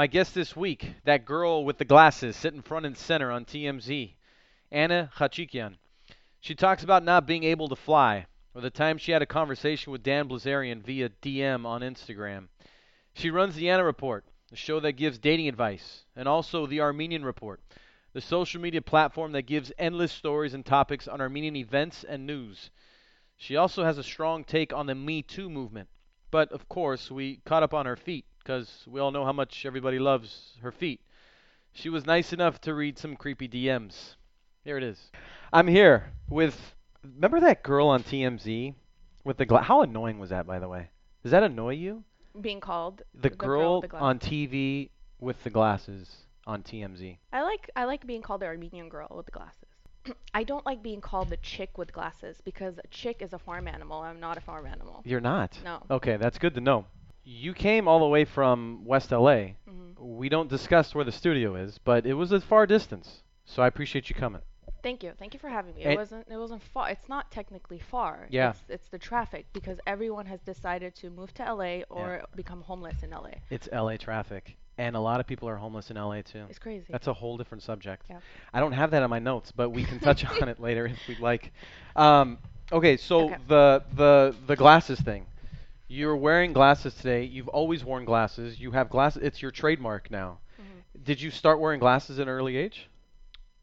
My guest this week, that girl with the glasses sitting front and center on TMZ, Anna Khachikian. She talks about not being able to fly, or the time she had a conversation with Dan Bilzerian via DM on Instagram. She runs the Anna Report, the show that gives dating advice, and also the Armenian Report, the social media platform that gives endless stories and topics on Armenian events and news. She also has a strong take on the Me Too movement. But of course, we caught up on her feet because we all know how much everybody loves her feet. She was nice enough to read some creepy DMs. Here it is. I'm here with. Remember that girl on TMZ with the gla- How annoying was that, by the way? Does that annoy you? being called The, girl, with the on. TV with the glasses on TMZ. I like I like being called the Armenian girl with the glasses. I don't like being called the chick with glasses because a chick is a farm animal. I'm not a farm animal. You're not. No. Okay, that's good to know. You came all the way from West LA. hmm We don't discuss where the studio is, but it was a far distance. So I appreciate you coming. Thank you. Thank you for having me. And- It wasn't it wasn't far. It's not technically far. Yeah. It's, it's the traffic because everyone has decided to move to LA or become homeless in LA. It's LA traffic, and a lot of people are homeless in LA too. It's crazy. That's a whole different subject. Yeah. I don't have that on my notes, but we can touch on it later if we'd like. Um, okay, so Okay. the the the glasses thing. You're wearing glasses today. You've always worn glasses. You have glasses. It's your trademark now. Mhm. Did you start wearing glasses at an early age?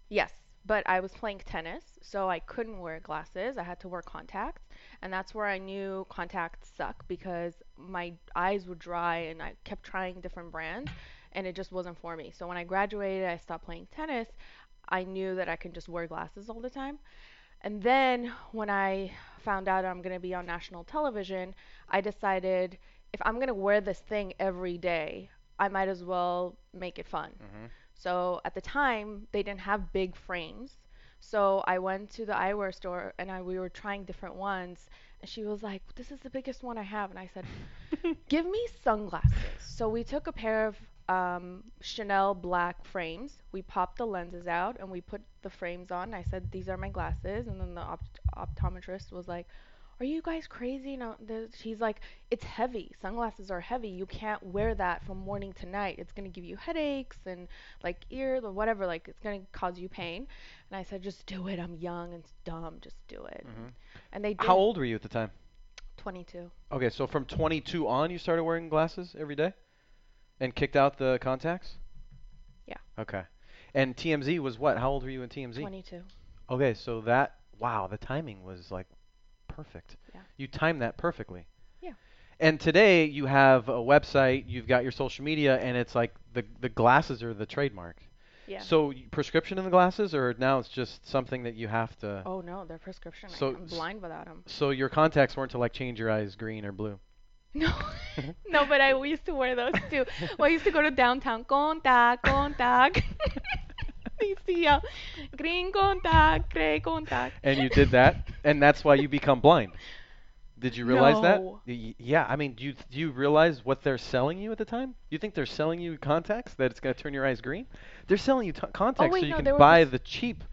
Yes, but I was playing tennis, so I couldn't wear glasses. I had to wear contacts, and that's where I knew contacts suck because my eyes would dry and I kept trying different brands and it just wasn't for me. So when I graduated, I stopped playing tennis. I knew that I could just wear glasses all the time. And then when I found out I'm going to be on national television, I decided if I'm going to wear this thing every day, I might as well make it fun. Mm-hmm. So at the time, they didn't have big frames. So I went to the eyewear store and I, we were trying different ones. And she was like, This is the biggest one I have. And I said, Give me sunglasses. So we took a pair of um, Chanel black frames. We popped the lenses out and we put the frames on. I said, These are my glasses. And then the opt- optometrist was like, Are you guys crazy? No, she's like, It's heavy. Sunglasses are heavy. You can't wear that from morning to night. It's going to give you headaches and like ear or whatever. Like, it's going to cause you pain. And I said, Just do it. I'm young and dumb. Just do it. Mhm. And they did. How old were you at the time? 22. Okay, so from 22 on, you started wearing glasses every day, and kicked out the contacts. Yeah. Okay. And TMZ was what? How old were you in TMZ? 22. Okay, so that wow, the timing was like perfect. Yeah. You timed that perfectly. Yeah. And today you have a website, you've got your social media, and it's like the the glasses are the trademark. Yeah. So prescription in the glasses, or now it's just something that you have to. Oh no, they're prescription. So- I'm blind without them. So your contacts weren't to like change your eyes green or blue. No, no, but I used to wear those too. Well, I used to go to downtown. Contact, contact. uh, green contact, gray contact. And you did that, and that's why you become blind. Did you realize that? No. Y- Yeah, I mean, do you do you realize what they're selling you at the time? You think they're selling you contacts that it's going to turn your eyes green? They're selling you t- contacts Oh, wait, so you no, can was buy the cheap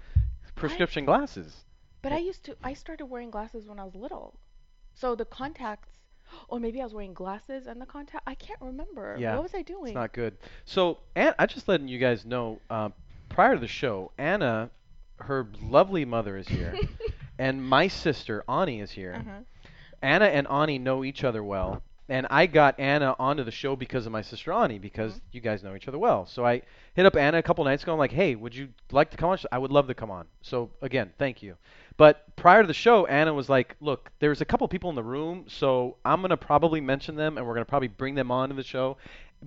prescription glasses. But I used to. I started wearing glasses when I was little, so the contacts. Or maybe I was wearing glasses and the contact. I can't remember. Yeah, What was I doing? It's not good. So, An- I just letting you guys know. Uh, prior to the show, Anna, her lovely mother is here, and my sister Ani is here. uh-huh. Anna and Ani know each other well, and I got Anna onto the show because of my sister Ani because Mhm. you guys know each other well. So I hit up Anna a couple nights ago. I'm like, "Hey, would you like to come on?" I would love to come on. So again, thank you. But prior to the show, Anna was like, "Look, there's a couple people in the room, so I'm gonna probably mention them, and we're gonna probably bring them on to the show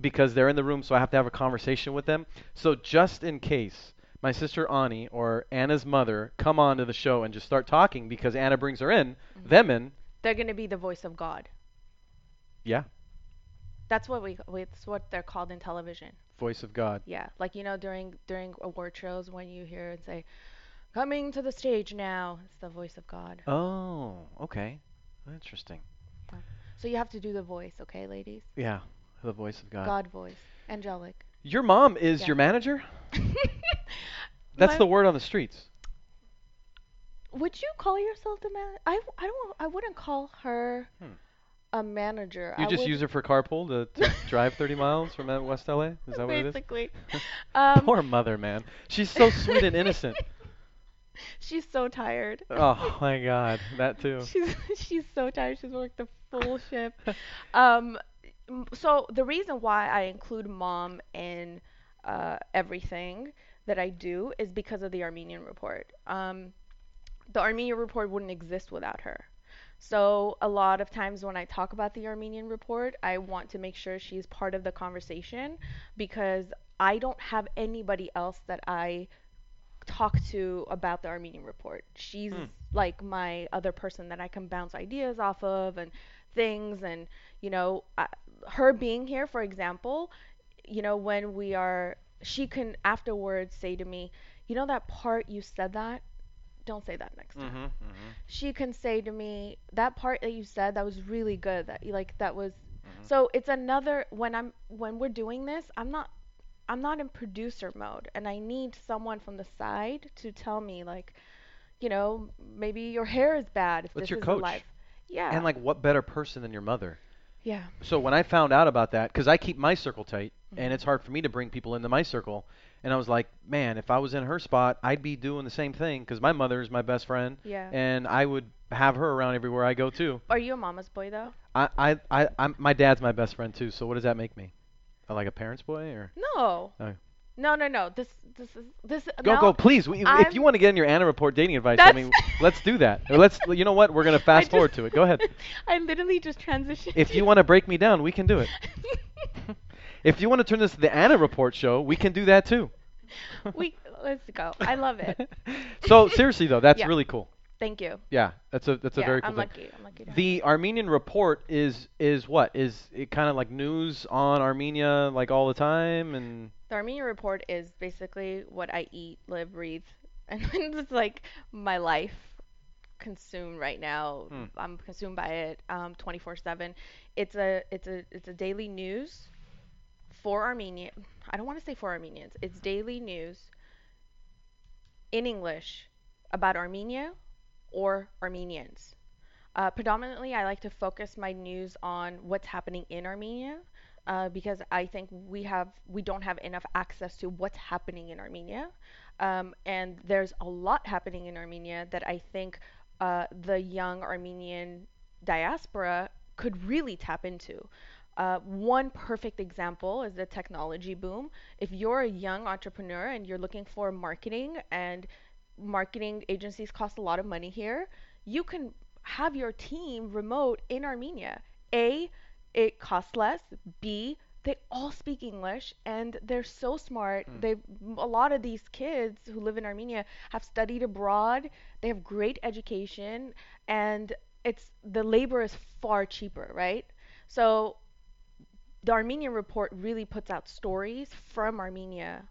because they're in the room, so I have to have a conversation with them. So just in case." My sister Ani or Anna's mother come on to the show and just start talking because Anna brings her in, Mhm. them in, They're gonna be the voice of God. yeah, That's what we. It's what they're called in television. voice of God. Yeah, like you know during during award shows when you hear and say, "Coming to the stage now," it's the voice of God. Oh, okay. Interesting. So you have to do the voice, okay, ladies? Yeah, the voice of God. God voice, angelic. Your mom is Yeah. your manager? That's My- the word on the streets. Would you call yourself the manager? I I don't. I wouldn't call her. Hmm. a manager. You I just use her for carpool to, to drive 30 miles from West LA? Is that what it is? basically. um, Poor mother, man. She's so sweet and innocent. She's so tired. Oh my God, that too. She's she's so tired. She's worked the full shift. Um, so the reason why I include mom in uh, everything that I do is because of the Armenian report. Um, the Armenian report wouldn't exist without her. So a lot of times when I talk about the Armenian report, I want to make sure she's part of the conversation because I don't have anybody else that I talk to about the Armenian report. She's Hmm. like my other person that I can bounce ideas off of and things and you know I, her being here for example, you know when we are she can afterwards say to me, "You know that part you said that? Don't say that next time." Mm-hmm, mm-hmm, She can say to me, "That part that you said that was really good. That like that was mm-hmm. so it's another when I'm when we're doing this, I'm not I'm not in producer mode and I need someone from the side to tell me like, you know, maybe your hair is bad if What's this your is coach? live. Yeah. And like, what better person than your mother? yeah. So when I found out about that, because I keep my circle tight, and Mhm. it's hard for me to bring people into my circle, and I was like, man, if I was in her spot, I'd be doing the same thing, because my mother is my best friend, Yeah. and I would have her around everywhere I go too. Are you a mama's boy though? I, I, I, I'm, my dad's my best friend too. So what does that make me? Uh, Like a parent's boy, or No. Oh. No, no, no. This this is this go, now, go, please. We, if you want to get in your Anna report dating advice, I mean, let's do that. Or let's, you know what? We're gonna fast just- forward to it. Go ahead. I literally just transitioned. If you want to break me down, we can do it. If you want to turn this to the Anna report show, we can do that too. we let's go. I love it. so seriously though, that's Yeah. really cool. Thank you. Yeah, that's a that's a very cool I'm thing. lucky. I'm lucky The Armenian report is is what is it kind of like news on Armenia like all the time and The Armenian report is basically what I eat, live, breathe, and it's like my life consumed right now. Hmm. I'm consumed by it um 24/7. It's a it's a it's a daily news for Armenia. I don't want to say for Armenians. It's daily news in English about Armenia or Armenians. Uh, predominantly, I like to focus my news on what's happening in Armenia uh, because I think we have we don't have enough access to what's happening in Armenia, um, and there's a lot happening in Armenia that I think uh, the young Armenian diaspora could really tap into. Uh, one perfect example is the technology boom. If you're a young entrepreneur and you're looking for marketing, and marketing agencies cost a lot of money here, you can have your team remote in Armenia. A, it costs less. B, they all speak English and they're so smart. Mm. They a lot of these kids who live in Armenia have studied abroad. They have great education and it's the labor is far cheaper, right? So the Armenian report really puts out stories from Armenia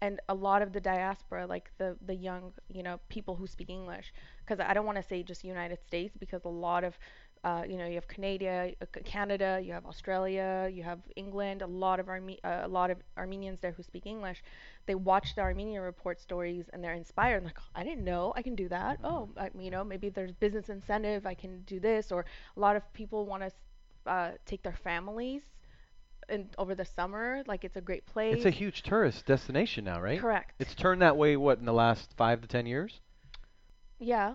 and a lot of the diaspora like the the young you know people who speak english because i don't want to say just united states because a lot of uh, you know you have canada uh, canada you have australia you have england a lot of Arme- uh, a lot of armenians there who speak english. They watch the armenian report stories and they're inspired. Like i didn't know i can do that. Oh I, you know maybe there's business incentive i can do this or a lot of people want to uh, take their families and over the summer like it's a great place it's a huge tourist destination now, right? correct It's turned that way what in the last 5 to 10 years? yeah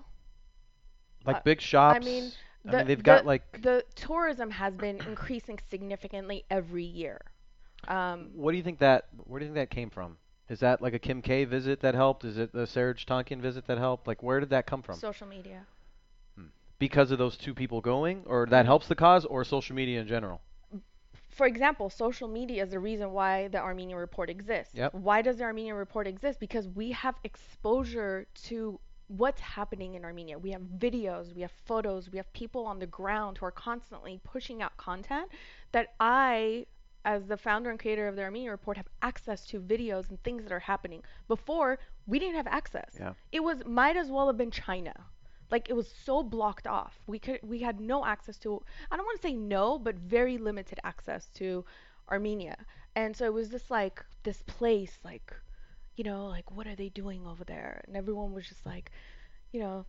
Like Uh, big shops. mean, I mean, they've got like the tourism has been increasing significantly every year. Um, What do you think that? Where do you think that came from? Is that like a Kim K visit that helped? Is it the Serj Tankian visit that helped? Like, where did that come from? social media. because of those two people going, or that helps the cause, or social media in general? For example, social media is the reason why the Armenian Report exists. Yep. Why does the Armenian Report exist? Because we have exposure to what's happening in Armenia. We have videos, we have photos, we have people on the ground who are constantly pushing out content that I as the founder and creator of the Armenian Report have access to videos and things that are happening. Before, we didn't have access. Yeah. It was might as well have been China. Like it was so blocked off. We could we had no access to I don't want to say no, but very limited access to Armenia. And so it was just like this place like you know, like what are they doing over there? And everyone was just like, you know,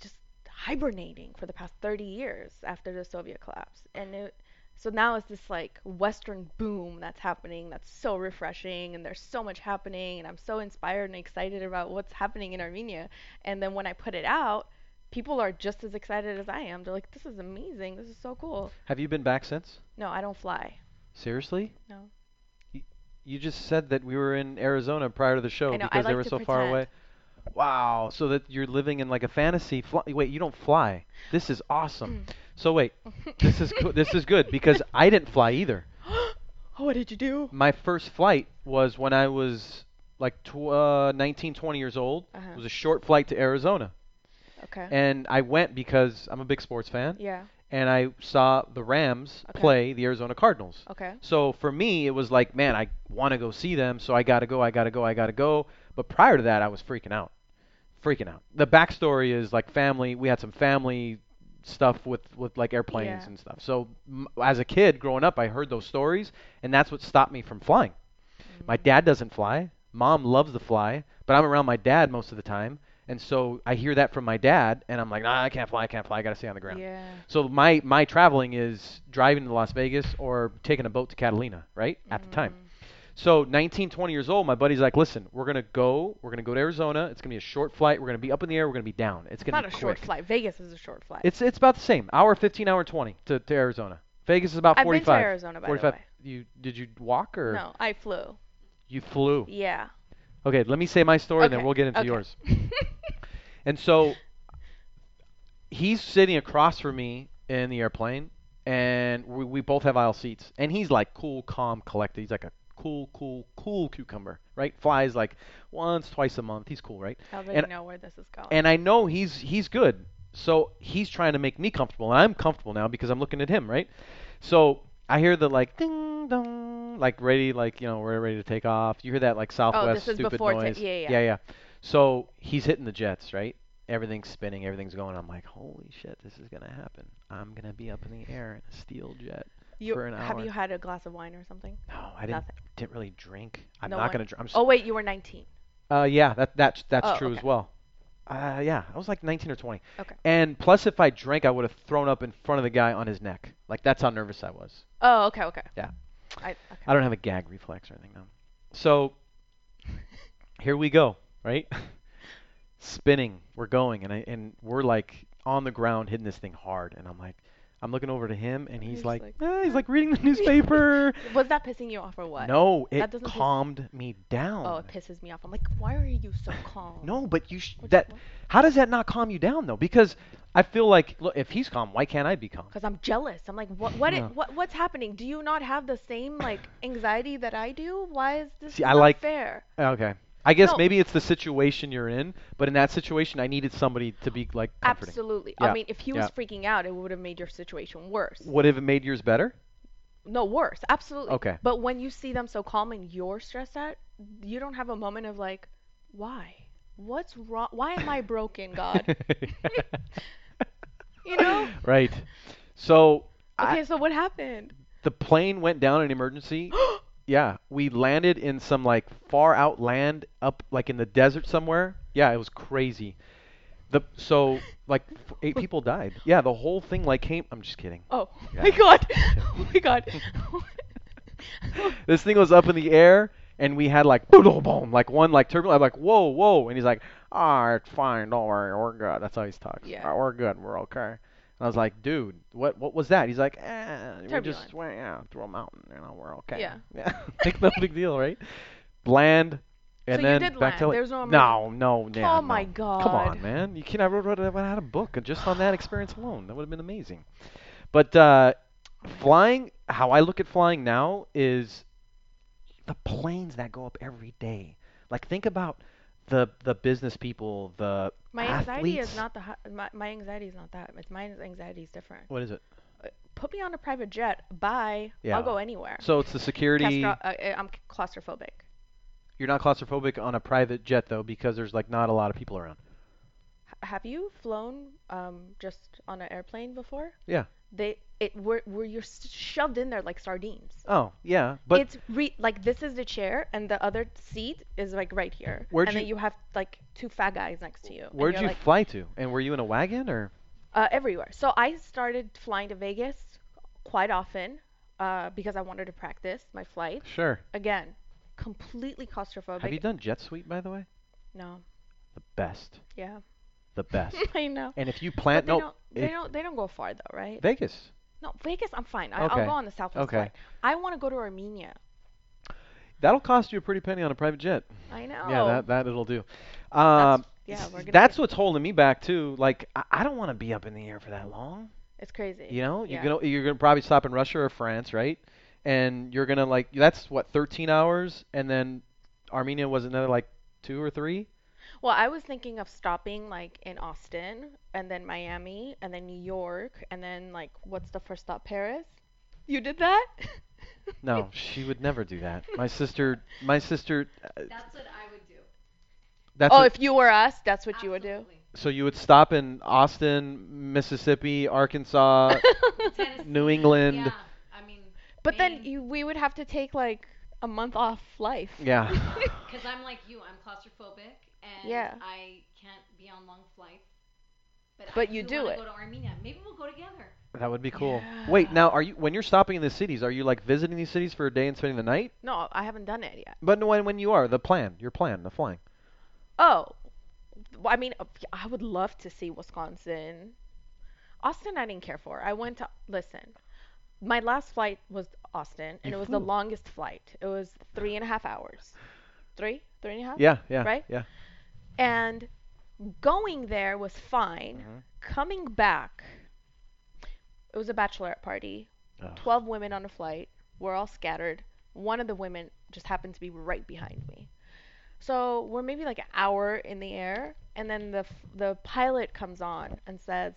just hibernating for the past 30 years after the Soviet collapse. And it, so now it's this like Western boom that's happening that's so refreshing and there's so much happening and I'm so inspired and excited about what's happening in Armenia. And then when I put it out, people are just as excited as I am. They're like, this is amazing. This is so cool. Have you been back since? No, I don't fly. Seriously? No. You just said that we were in Arizona prior to the show know, because they were so far away. Wow, so that you're living in like a fantasy. Fly- wait, you don't fly. This is awesome. So wait, this is co- this is good because I didn't fly either. Oh, what did you do? My first flight was when I was like tw- uh, 19, 20 years old. Uh-huh. It was a short flight to Arizona, Okay. and I went because I'm a big sports fan, yeah. and I saw the Rams Okay. play the Arizona Cardinals. Okay. So for me, it was like, man, I want to go see them, so I got to go, I got to go, I got to go. But prior to that, I was freaking out. Freaking out. The backstory is like family. We had some family stuff with, with like airplanes Yeah. and stuff. So m- as a kid growing up, I heard those stories, and that's what stopped me from flying. My mm. dad doesn't fly. Mom loves to fly, but I'm around my dad most of the time. And so I hear that from my dad, and I'm like, nah, I can't fly, I can't fly, I got to stay on the ground. Yeah. So my my traveling is driving to Las Vegas or taking a boat to Catalina, right? At the time. Mm. So 19, 20 years old, my buddy's like, listen, we're gonna go, we're gonna go to Arizona. It's gonna be a short flight. We're gonna be up in the air. We're gonna be down. It's It's gonna not a be short flight. Vegas is a short flight. It's it's about the same. Hour 15, hour 20 to, to Arizona. Vegas is about I've been to 45. Arizona, by the 45. way. You did you walk or No, I flew. you flew? Yeah. Okay, let me say my story, and then we'll get into okay. yours. And so he's sitting across from me in the airplane, and we, we both have aisle seats. And he's like cool, calm, collected. He's like a cool, cool, cool cucumber, right? Flies like once, twice a month. He's cool, right? I already And- know where this is going. And I know he's he's good. So he's trying to make me comfortable, and I'm comfortable now because I'm looking at him, right? So I hear the like ding dong, like ready, like you know we're ready to take off. You hear that like Southwest Oh, this is stupid before noise. yeah, yeah. yeah, yeah. So he's hitting the jets, right? Everything's spinning, everything's going. I'm like, holy shit, this is gonna happen. I'm gonna be up in the air in a steel jet you, for an hour. have you had a glass of wine or something? No, I didn't Nothing. didn't really drink. I'm No not gonna drink. Oh wait, you were 19. uh, yeah, that that's that's Oh, true okay. as well. Uh, yeah, I was like 19 or 20. Okay. And plus, if I drank, I would have thrown up in front of the guy on his neck. Like that's how nervous I was. Oh, okay, okay. Yeah. I, okay. I don't have a gag reflex or anything now. So here we go, right? Spinning, we're going, and I and we're like on the ground hitting this thing hard, and I'm like, I'm looking over to him, and he's He's like, like, "Ah," he's like reading the newspaper. Was that pissing you off or what? No, it That doesn't piss- calmed me down. Oh, it pisses me off. I'm like, why are you so calm? No, but you sh- that. How does that not calm you down though? Because I feel like, look, if he's calm, why can't I be calm? Because I'm jealous. I'm like, what, what, it, what, what's happening? Do you not have the same like anxiety that I do? Why is this See, not I like- fair? Okay. I guess No. maybe it's the situation you're in, but in that situation, I needed somebody to be like comforting. Absolutely. Yeah, I mean, if he was yeah. freaking out, it would have made your situation worse. Would have it made yours better? No, worse. Absolutely. Okay. But when you see them so calm and you're stressed out, you don't have a moment of like, why? What's wrong? Why am I broken, God? You know? Right. So Okay, I, so what happened? the plane went down in emergency. yeah, we landed in some like far out land up like in the desert somewhere. Yeah, it was crazy. The so like f- eight people died. Yeah, the whole thing like came. I'm just kidding. Oh Yeah. my God! Oh my God! This thing was up in the air, and we had like boom, boom, like one like turbulence. I'm like, whoa, whoa, and he's like, all right, fine, don't worry, we're good. That's how he talks. Yeah. "Ah, we're good, we're okay. And I was like, dude, what what was that? He's like, eh, we just went yeah through a mountain, you know, we're okay. Yeah. yeah, like no big deal, right? Land. And So you then did back to land. like, There's no no, no, yeah, Oh my no. Come on, man. You can I wrote, wrote, had a book just on that experience alone. That would have been amazing. But uh, flying, how I look at flying now is the planes that go up every day. Like think about the the business people, the My anxiety athletes. is not the hi- my my anxiety is not that. It's my anxiety is different. What is it? Put me on a private jet. Bye. Yeah. I'll go anywhere. So it's the security. Castro- uh, uh, I'm claustrophobic. You're not claustrophobic on a private jet though, because there's like not a lot of people around. Have you flown um, just on an airplane before? Yeah. They it where where you're shoved in there like sardines. Oh yeah, but it's re- like this is the chair and the other seat is like right here. Where'd and then you- you have like two fat guys next to you. where'd you like, fly to? And were you in a wagon or? Uh, everywhere. So I started flying to Vegas quite often uh, because I wanted to practice my flight. Sure. Again, completely claustrophobic. Have you done JetSuite by the way? No. The best. Yeah. The best. I know. and if you plant they no don't. They if- don't. They don't go far though, right? Vegas. No, Vegas. I'm fine. I, Okay. I'll go on the Southwest Okay. flight. I want to go to Armenia. That'll cost you a pretty penny on a private jet. I know. Yeah, that that it'll do. Um, yeah, we're gonna that's what's holding me back too. Like I, I don't want to be up in the air for that long. It's crazy. You know, you're Yeah. gonna you're gonna probably stop in Russia or France, right? And you're gonna like that's what 13 hours, and then Armenia was another like two or three. Well, I was thinking of stopping like in Austin and then Miami and then New York and then like what's the first stop? Paris. You did that? No, she would never do that. My sister, my sister. uh, That's what I would do. That's oh, what- if you were us, that's what you would do. So you would stop in Austin, Mississippi, Arkansas, New England. Yeah, I mean. But then you, we would have to take like a month off life. Yeah. Because I'm like you, I'm claustrophobic and Yeah. I can't be on long flights. But, But I you do, do it. Go to Armenia. Maybe we'll go together. That would be cool. Yeah. Wait, now are you when you're stopping in the cities? Are you like visiting these cities for a day and spending the night? No, I haven't done it yet. But when when you are the plan, your plan, the flying. Oh, well, I mean, uh, I would love to see Wisconsin. Austin, I didn't care for. I went to listen. My last flight was Austin, and You it was the longest flight. It was three and a half hours. Three, three and a half. Yeah, yeah, Right? yeah. And going there was fine. Mhm. Coming back, it was a bachelorette party. Ugh. 12 women on a flight. We're all scattered. One of the women just happened to be right behind me. So we're maybe like an hour in the air, and then the the pilot comes on and says,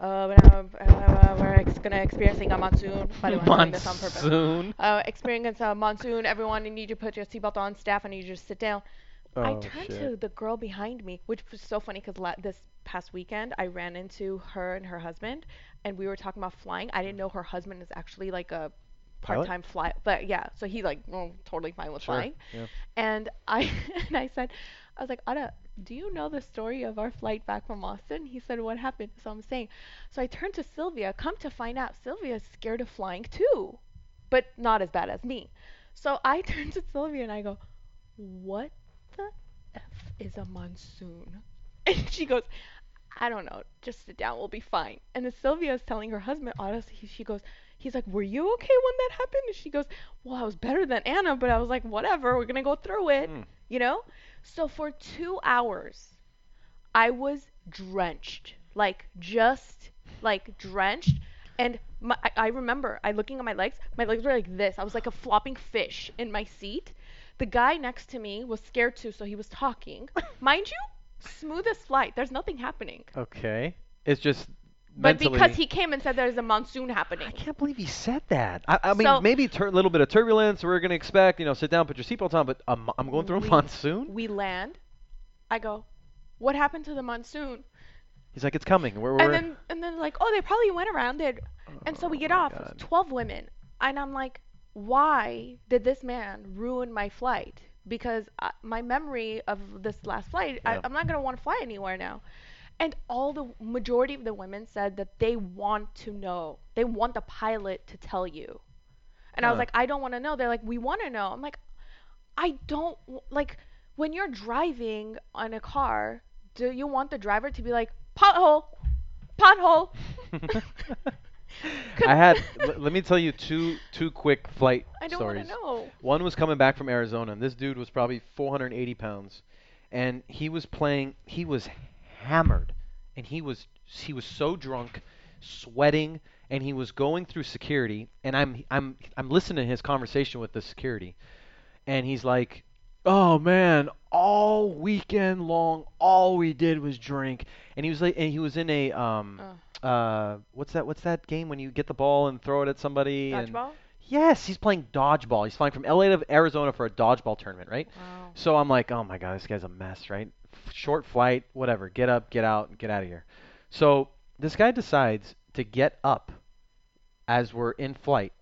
uh, uh, uh, "We're ex- gonna experiencing a monsoon." By the way, I'm doing this on purpose. Uh, experiencing a monsoon. Everyone, you need to put your seatbelt on. Staff, I need you to sit down. I Oh, turned shit. to the girl behind me, which was so funny because la- this past weekend I ran into her and her husband, and we were talking about flying. I didn't know her husband is actually like a part-time fly, but yeah, so he like oh, totally fine with Sure. flying. Yeah. And I and I said, I was like, Ada, do you know the story of our flight back from Austin? He said, what happened? So I'm saying, so I turned to Sylvia. Come to find out, Sylvia is scared of flying too, but not as bad as me. So I turned to Sylvia and I go, what the f is a monsoon? And she goes, I don't know. Just sit down. We'll be fine. And then Sylvia is telling her husband, honestly, she goes, he's like, were you okay when that happened? And she goes, well, I was better than Anna, but I was like, whatever. We're gonna go through it, Mm. you know. So for two hours, I was drenched, like just like drenched. And my, I, I remember I looking at my legs. My legs were like this. I was like a flopping fish in my seat. The guy next to me was scared too, so he was talking. Mind you, smoothest flight. There's nothing happening. Okay. It's just But mentally. because he came and said there's a monsoon happening. I can't believe he said that. I, I mean, So- maybe a little bit of turbulence. We're gonna expect, you know, sit down, put your seatbelt on. But um, I'm going through a We- monsoon. We land. I go, what happened to the monsoon? He's like, it's coming. We're, we're And then and then like, oh, they probably went around it. And so we Oh get my off. God. It's 12 women. And I'm like, why did this man ruin my flight? Because uh, my memory of this last flight, I, Yeah. I'm not going to want to fly anywhere now. And all the majority of the women said that they want to know. They want the pilot to tell you. And I was like, I don't want to know. They're like, we want to know. I'm like, I don't like when you're driving on a car. Do you want the driver to be like pothole, pothole? I had. l- let me tell you two two quick flight I don't want stories. to know. One was coming back from Arizona, and this dude was probably 480 pounds, and he was playing. He was hammered, and he was he was so drunk, sweating, and he was going through security. And I'm I'm I'm listening to his conversation with the security, and he's like, "Oh man, all weekend long, all we did was drink." And he was like, and he was in a um. Uh, what's that? What's that game when you get the ball and throw it at somebody? and- Dodgeball? Yes, he's playing dodgeball. He's flying from LA to Arizona for a dodgeball tournament, right? Wow. So I'm like, oh my god, this guy's a mess, right? Short flight, whatever. Get up, get out, and get out of here. So this guy decides to get up as we're in flight,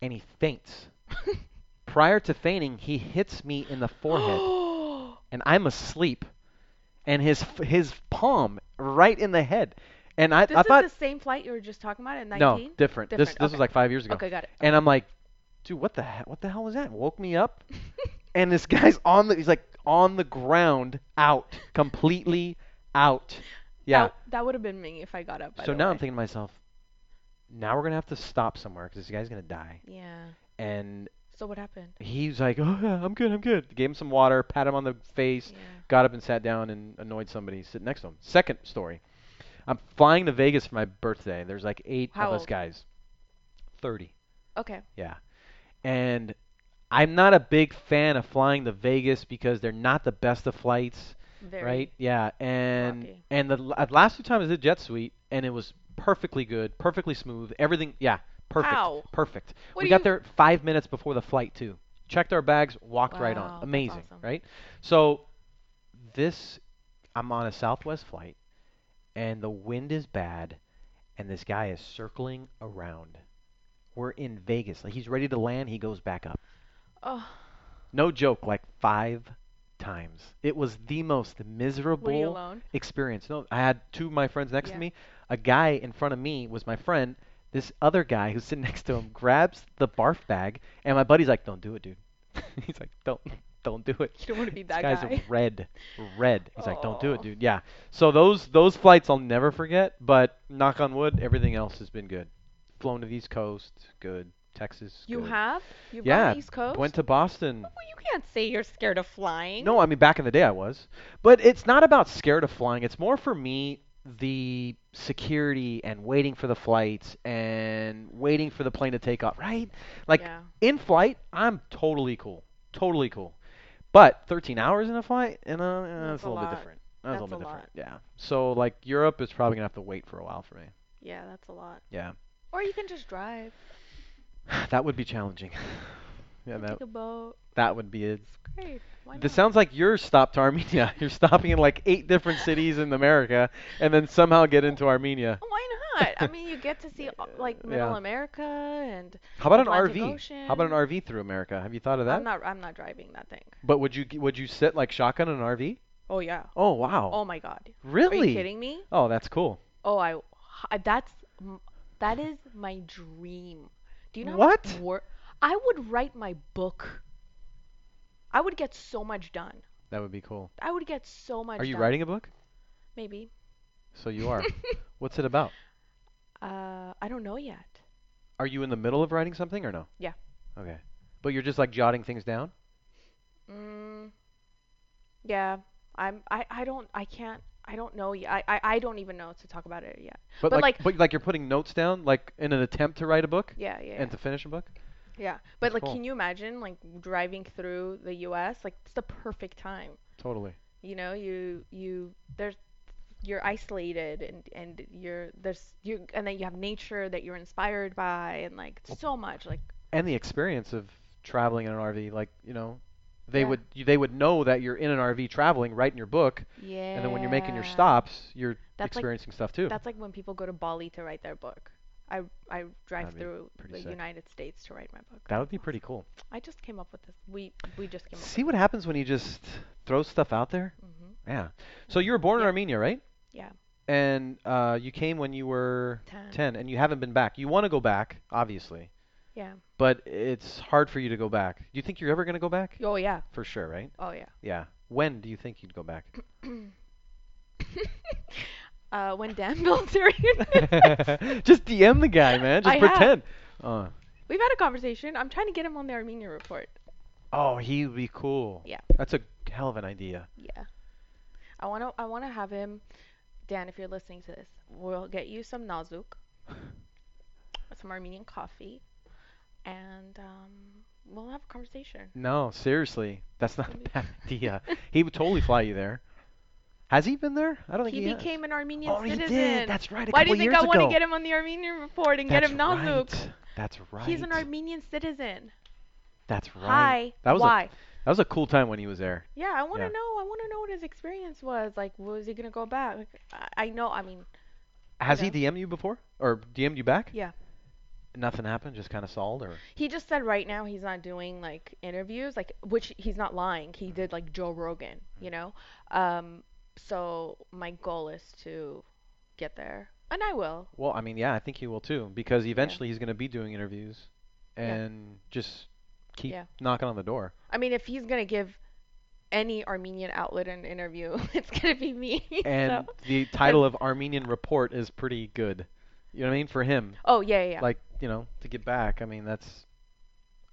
and he faints. Prior to fainting, he hits me in the forehead, and I'm asleep, and his his palm right in the head, And I, This I is thought the same flight you were just talking about in 19? no, different. This Different, this was okay. like five years ago. Okay, got it. And I'm like, dude, what the hell? What the hell was that? Woke me up, and this guy's on the. He's like on the ground, out, completely out. Yeah. That, that would have been me if I got up. By So now way. I'm thinking to myself, now we're gonna have to stop somewhere because this guy's gonna die. Yeah. And So what happened? he's like, oh yeah, I'm good, I'm good. Gave him some water, pat him on the face, Yeah. got up and sat down and annoyed somebody sitting next to him. Second story. I'm flying to Vegas for my birthday. There's like eight How of us guys. Thirty. Okay. Yeah. And I'm not a big fan of flying to Vegas because they're not the best of flights, Very. right? Yeah. And rocky. and the last two times I did JetSuite and it was perfectly good, perfectly smooth, everything. Yeah, perfect, How? perfect. What we got you- there five minutes before the flight too. Checked our bags, walked right on. Amazing, awesome. right? So this, I'm on a Southwest flight, and the wind is bad, and this guy is circling around. We're in Vegas. Like he's ready to land, he goes back up. Oh, No joke, like five times. It was the most miserable experience. No, I had two of my friends next Yeah. to me. A guy in front of me was my friend. This other guy who's sitting next to him grabs the barf bag, and my buddy's like, "Don't do it, dude." He's like, "Don't, don't do it." You don't want to be that this guy's guy. red, red. He's like, "Don't do it, dude." Yeah. So those those flights I'll never forget. But knock on wood, everything else has been good. Flown to the East Coast, good. Texas, You good. have? You've Yeah, gone to East Coast? Went to Boston. Well, you can't say you're scared of flying. No, I mean back in the day I was. But it's not about scared of flying. It's more for me the security and waiting for the flights and waiting for the plane to take off, right? Like yeah. in flight, I'm totally cool. Totally cool. But 13 hours in a flight, and uh, eh, that's That's a a little bit different. That's, a That's little a bit lot. different. Yeah. So like Europe is probably going to have to wait for a while for me. Yeah, that's a lot. Yeah. Or you can just drive. that would be challenging. yeah, that a boat. that would be it. It's great. Why This not? sounds like your stop to Armenia. You're stopping in like eight different cities in America, and then somehow get into Armenia. Why not? I mean, you get to see uh, like Middle Yeah. America and. How about an RV? Ocean. How about an RV through America? Have you thought of that? I'm not. I'm not driving that thing. But would you would you sit like shotgun in an RV? Oh yeah. Oh wow. Oh my God. really? Are you kidding me? Oh, that's cool. Oh, I. That's. That is my dream. Do you know What? Wor- I would write my book. I would get so much done. That would be cool. I would get so much. Are you done. writing a book? Maybe. So you are. What's it about? Uh, I don't know yet. Are you in the middle of writing something or no? Yeah. Okay. But you're just like jotting things down? Mm, yeah. I'm. I. I don't. I can't. I don't know yet. I, I. I don't even know to talk about it yet. But, But, like, like- but like you're putting notes down like in an attempt to write a book Yeah. Yeah. and to finish a book? Yeah. But like, cool. can you imagine like driving through the U.S. Like it's the perfect time. Totally. You know, you you there's you're isolated and and you're there's you and then you have nature that you're inspired by and like so much like and the experience of traveling in an RV. Like you know, they Yeah. would you, they would know that you're in an RV traveling, right in your book, yeah. and then when you're making your stops, you're That's like- experiencing stuff too. That's like when people go to Bali to write their book. I I drive That'd be through pretty the sick. United States to write my book. that would be pretty cool. I just came up with this. We we just came up. See what happens when you just throw stuff out there. with hmm Yeah. So you were born in Yeah. Armenia, right? Yeah. And uh, you came when you were Ten. 10, and you haven't been back. You want to go back, obviously, Yeah. but it's hard for you to go back. Do you think you're ever going to go back? Oh yeah. For sure, right? Oh yeah. Yeah. When do you think you'd go back? Uh, when Dan builds Bilzerian. just DM the guy, man. Just I pretend. Uh, We've had a conversation. I'm trying to get him on the Armenia report. oh, he would be cool. Yeah. That's a hell of an idea. Yeah. I wanna I wanna have him. Dan, if you're listening to this, we'll get you some Nazuk, some Armenian coffee, and um, we'll have a conversation. No, seriously, that's not a bad idea. he would totally fly you there. Has he been there? I don't think He he, has. became an Armenian Oh, he citizen. did. That's right. A Why do you think I want to get him on the Armenian report and get That's him Nazuk? Right. That's right. He's an Armenian citizen. That's right. Hi. That was a Why? that was a cool time when he was there. Yeah, I want to Yeah. know. I want to know what his experience was. Like, was he gonna go back? Like, I, I know. I mean, Has he Okay. DM'd you before or DM'd you back? Yeah. Nothing happened. Just kind of stalled, or he just said right now he's not doing like interviews, like which he's not lying. He did like Joe Rogan, you know. Um, so my goal is to get there. And I will. Well, I mean, yeah, I think he will too, because eventually he's going to be doing interviews, Yeah. and just keep Yeah. knocking on the door. I mean, if he's gonna give any Armenian outlet an interview, it's gonna be me. And so. the title of Armenian Report is pretty good. You know what I mean? For him, Oh yeah, yeah. yeah. like you know, to get back. I mean, that's.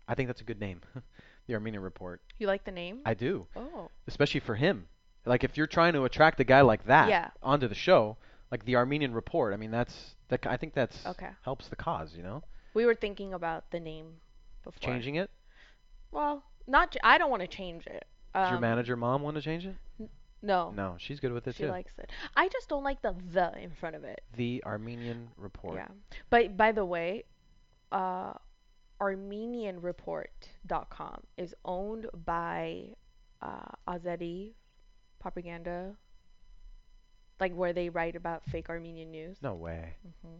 I think that's a good name, the Armenian Report. you like the name? I do, oh. especially for him. Like if you're trying to attract a guy like that Yeah. onto the show, like the Armenian Report. I mean, that's that. I think that's Okay. helps the cause. You know, We were thinking about the name before. changing it. Well, not. I don't want to change it. Does your Um, manager mom want to change it? No. No, she's good with it She too. likes it. I just don't like the the in front of it. the Armenian Report. Yeah. But by the way, uh, ArmenianReport.com is owned by uh, propaganda, like where they write about fake Armenian news. No way. hmm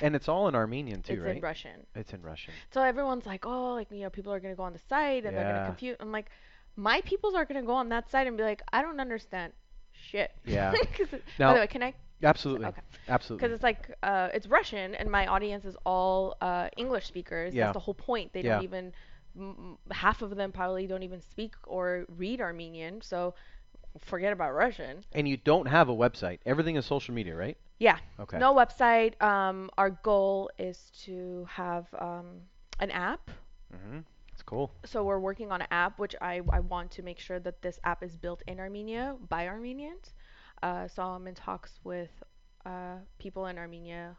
And it's all in Armenian too, it's right? It's in Russian. It's in Russian. So everyone's like, oh, like you know, people are gonna go on the site and they're gonna confuse. I'm like, my peoples are gonna go on that site and be like, I don't understand shit. Yeah. Now- by the way, can I? Absolutely. Okay. Absolutely. Because it's like uh, it's Russian, and my audience is all uh, English speakers. Yeah. That's the whole point. They Yeah. don't even m- half of them probably don't even speak or read Armenian. So forget about Russian. And you don't have a website. Everything is social media, right? Yeah. Okay. No website. Um, our goal is to have um, an app. Mhm. It's cool. So we're working on an app, which I, I want to make sure that this app is built in Armenia by Armenians. Uh, so I'm in talks with uh, people in Armenia,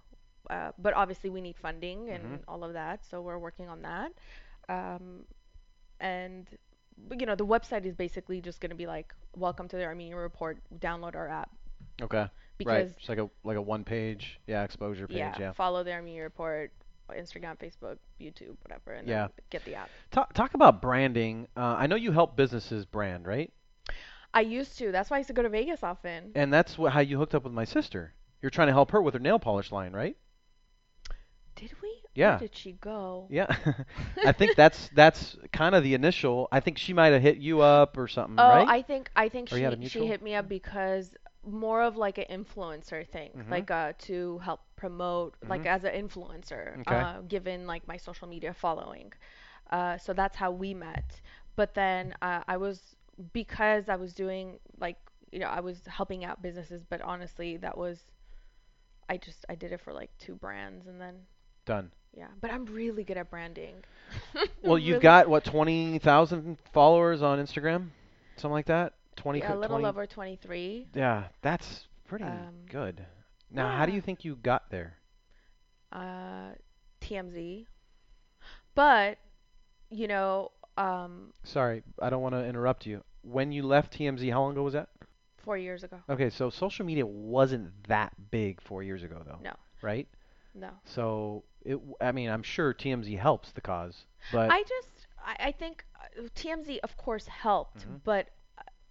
uh, but obviously we need funding and Mhm. all of that. So we're working on that. Um, and you know the website is basically just going to be like, "Welcome to the Armenian Report. Download our app." Okay. Because right. It's like a like a one page, yeah, exposure page, yeah, yeah. follow the Armenian Report, Instagram, Facebook, YouTube, whatever, and Yeah. get the app. Talk talk about branding. Uh, I know you help businesses brand, right? I used to. That's why I used to go to Vegas often. And that's what, how you hooked up with my sister. You're trying to help her with her nail polish line, right? Did we? Yeah. Where did she go? Yeah. I think that's that's kind of the initial. I think she might have hit you up or something, Oh, right? I think I think Or you had a she she hit me up because more of like an influencer thing, Mhm. like uh to help promote, like Mhm. as an influencer, Okay. uh, given like my social media following. Uh, so that's how we met. But then uh, I was because I was doing like you know I was helping out businesses, but honestly that was I just I did it for like two brands and then Done. Yeah. But I'm really good at branding. Well, you've Really- got what twenty thousand followers on Instagram, something like that. Twenty. yeah, a little 20 over 23. Yeah, that's pretty Um, good. Now, how do you think you got there? uh, TMZ. But, you know, um, Sorry, I don't want to interrupt you. When you left TMZ, how long ago was that? four years ago. Okay, so social media wasn't that big four years ago, though. No. Right? No. So it. I mean, I'm sure TMZ helps the cause, but I just, I, I think uh, TMZ, of course, helped, Mhm. but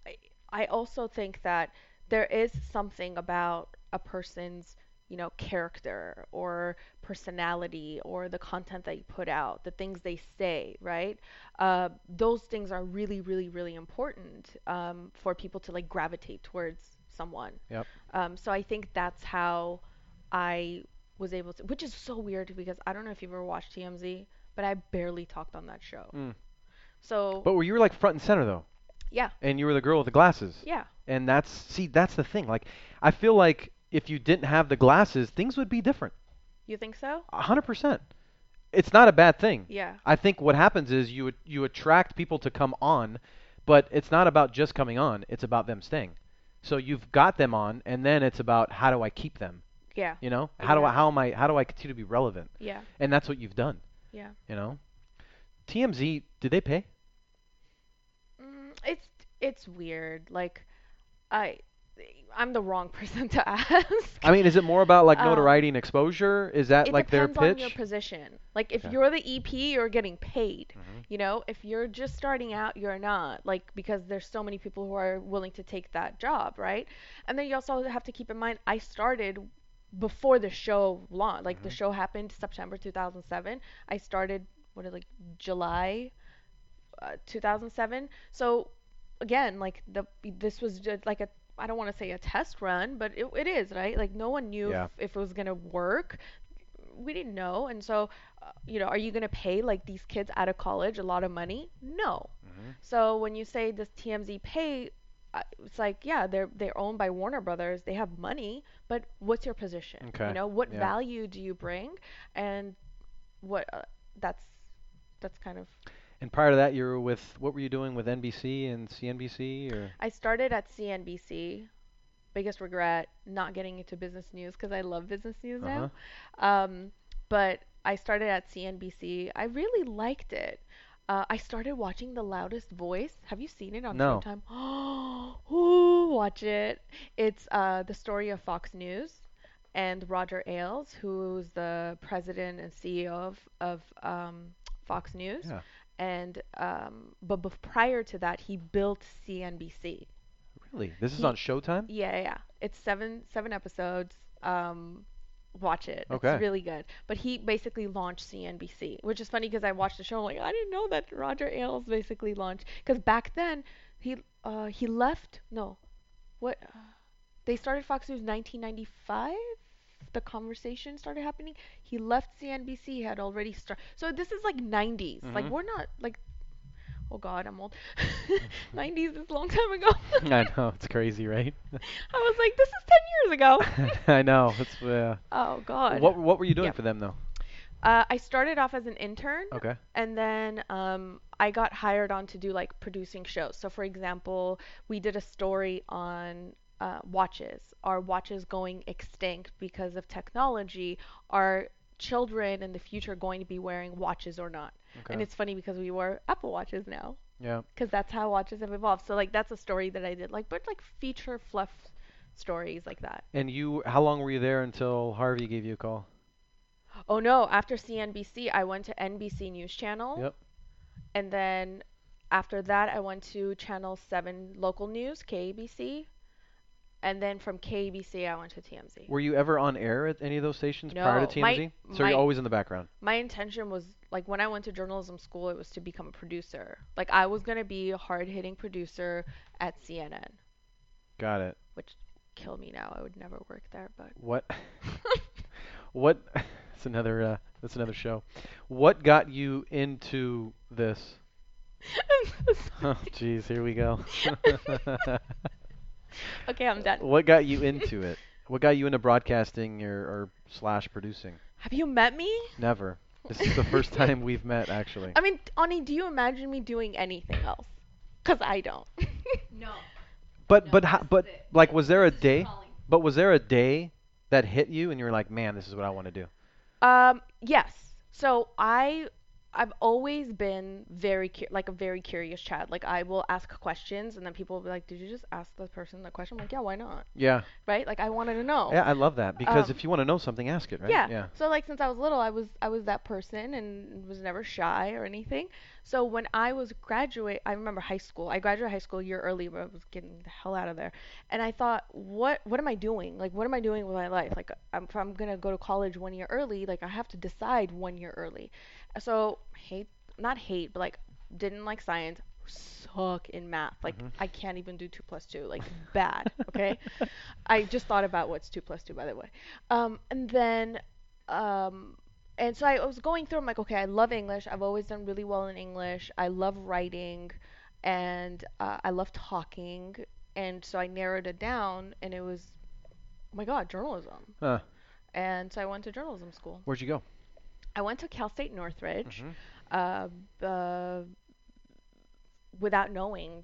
I, I also think that there is something about a person's, you know, character or personality or the content that you put out, the things they say, right? Uh, those things are really, really, really important um, for people to like gravitate towards someone. Yep. Um, so I think that's how I was able to, which is so weird because I don't know if you've ever watched TMZ, but I barely talked on that show. Mm. So but were you were like front and center though, yeah, and you were the girl with the glasses. yeah, And that's see, that's the thing. Like, I feel like if you didn't have the glasses, things would be different. you think so? A hundred percent. It's not a bad thing. Yeah, I think what happens is you you attract people to come on, but it's not about just coming on. It's about them staying. So you've got them on, and then it's about how do I keep them? Yeah, You know, how do I how am I how do I continue to be relevant? yeah, And that's what you've done. yeah. You know, TMZ did they pay? Mm, it's it's weird. Like, I I'm the wrong person to ask. I mean, is it more about like Um, notoriety and exposure? Is that like their pitch? It depends on your position. Like if Okay. you're the EP, you're getting paid. Mhm. You know, if you're just starting out, you're not. Like because there's so many people who are willing to take that job, right? And then you also have to keep in mind I started before the show launched. Like the Mhm. show happened September 2007. I started what is like July uh, 2007. So again, like the this was just like a I don't want to say a test run, but it, it is, right? Like no one knew Yeah. if, if it was going to work. We didn't know. And so, uh, you know, are you going to pay like these kids out of college a lot of money? No. Mhm. So when you say does TMZ pay, it's like yeah, they're they're owned by Warner Brothers. They have money, but what's your position? Okay, You know, what yeah. value do you bring, and what uh, that's that's kind of. And prior to that, you were with what were you doing with NBC and CNBC or? I started at CNBC. Biggest regret not getting into business news because I love business news Uh-huh. now. Um, but I started at CNBC. I really liked it. Uh, I started watching The Loudest Voice. Have you seen it on No. Showtime? Ooh, watch it. It's uh, the story of Fox News and Roger Ailes, who's the president and CEO of, of um, Fox News. Yeah. And um, but bef- prior to that, he built CNBC. Really? This is on Showtime? Yeah, yeah, yeah. It's seven seven episodes. Um, watch it. Okay. It's really good. But he basically launched CNBC, which is funny because I watched the show. I'm like, I didn't know that Roger Ailes basically launched. Because back then, he uh he left. No, what? Uh, they started Fox News 1995. The conversation started happening. He left CNBC. He had already started. So this is like 90s. Like Mhm. we're not like. Oh God, I'm old. 90s is a long time ago. I know it's crazy, right? I was like, this is 10 years ago. I know. It's uh, oh, God. what what were you doing Yeah. for them though? Uh, I started off as an intern, Okay. and then um, I got hired on to do like producing shows. So, for example, we did a story on uh, watches. Are watches going extinct because of technology? Are children in the future going to be wearing watches or not? Okay. And it's funny because we wear Apple watches now. yeah. because that's how watches have evolved. So like that's a story that I did, like but like feature fluff stories like that. And you, how long were you there until Harvey gave you a call? Oh no, after CNBC, I went to NBC News Channel. Yep. And then after that, I went to Channel 7 local news, KABC. And then from KABC, I went to TMZ. Were you ever on air at any of those stations prior to No, my- TMZ? so my- you're always in the background. My intention was like when I went to journalism school, it was to become a producer. Like I was gonna be a hard-hitting producer at CNN, Got it. which kill me now. I would never work there, but What? what? That's another. Uh, that's another show. What got you into this? Oh, jeez, here we go. okay, I'm done. what got you into it? What got you into broadcasting or, or slash producing? Have you met me? Never. This is the first time we've met, actually. I mean, Ani, do you imagine me doing anything else? Cause I don't. No. But no, but how, this is but it. like, was there a day? But was there a day that hit you and you were like, man, this is what I want to do? Um, yes. So I I've always been very cu- like a very curious child. Like I will ask questions and then people will be like, "Did you just ask the person the question?" I'm like, "Yeah, why not?" Yeah. Right? Like I wanted to know. Yeah, I love that because Um, if you want to know something, ask it, right? Yeah. Yeah. So like since I was little, I was I was that person and was never shy or anything. So when I was graduate, I remember high school. I graduated high school a year early, but I was getting the hell out of there. And I thought, what what am I doing? Like what am I doing with my life? Like I'm, if I'm gonna go to college one year early, like I have to decide one year early. So hate not hate, but like didn't like science. Suck in math. Like Mhm. I can't even do two plus two. Like bad. Okay. I just thought about what's two plus two, by the way. Um, and then, um, and so I was going through. I'm like, okay, I love English. I've always done really well in English. I love writing, and uh, I love talking. And so I narrowed it down, and it was, oh my God, journalism. Huh. And so I went to journalism school. Where'd you go? I went to Cal State Northridge, Mhm. uh, uh, without knowing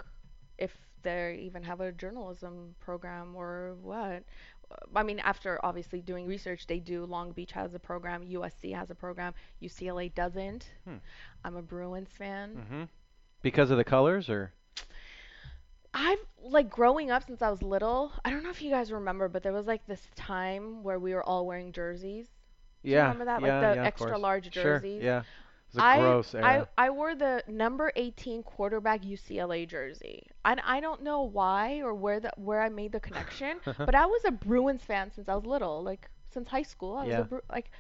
if they even have a journalism program or what. I mean, after obviously doing research, they do. Long Beach has a program, USC has a program, UCLA doesn't. Hmm. I'm a Bruins fan. Mhm. Because of the colors, or I've like growing up since I was little. I don't know if you guys remember, but there was like this time where we were all wearing jerseys. Do you yeah, remember that? Like yeah, the yeah, of extra course. large Sure, jerseys? Yeah. It was a I. I I wore the number 18 quarterback UCLA jersey. And I don't know why or where the where I made the connection, but I was a Bruins fan since I was little, like since high school. I was Yeah. a Bru- like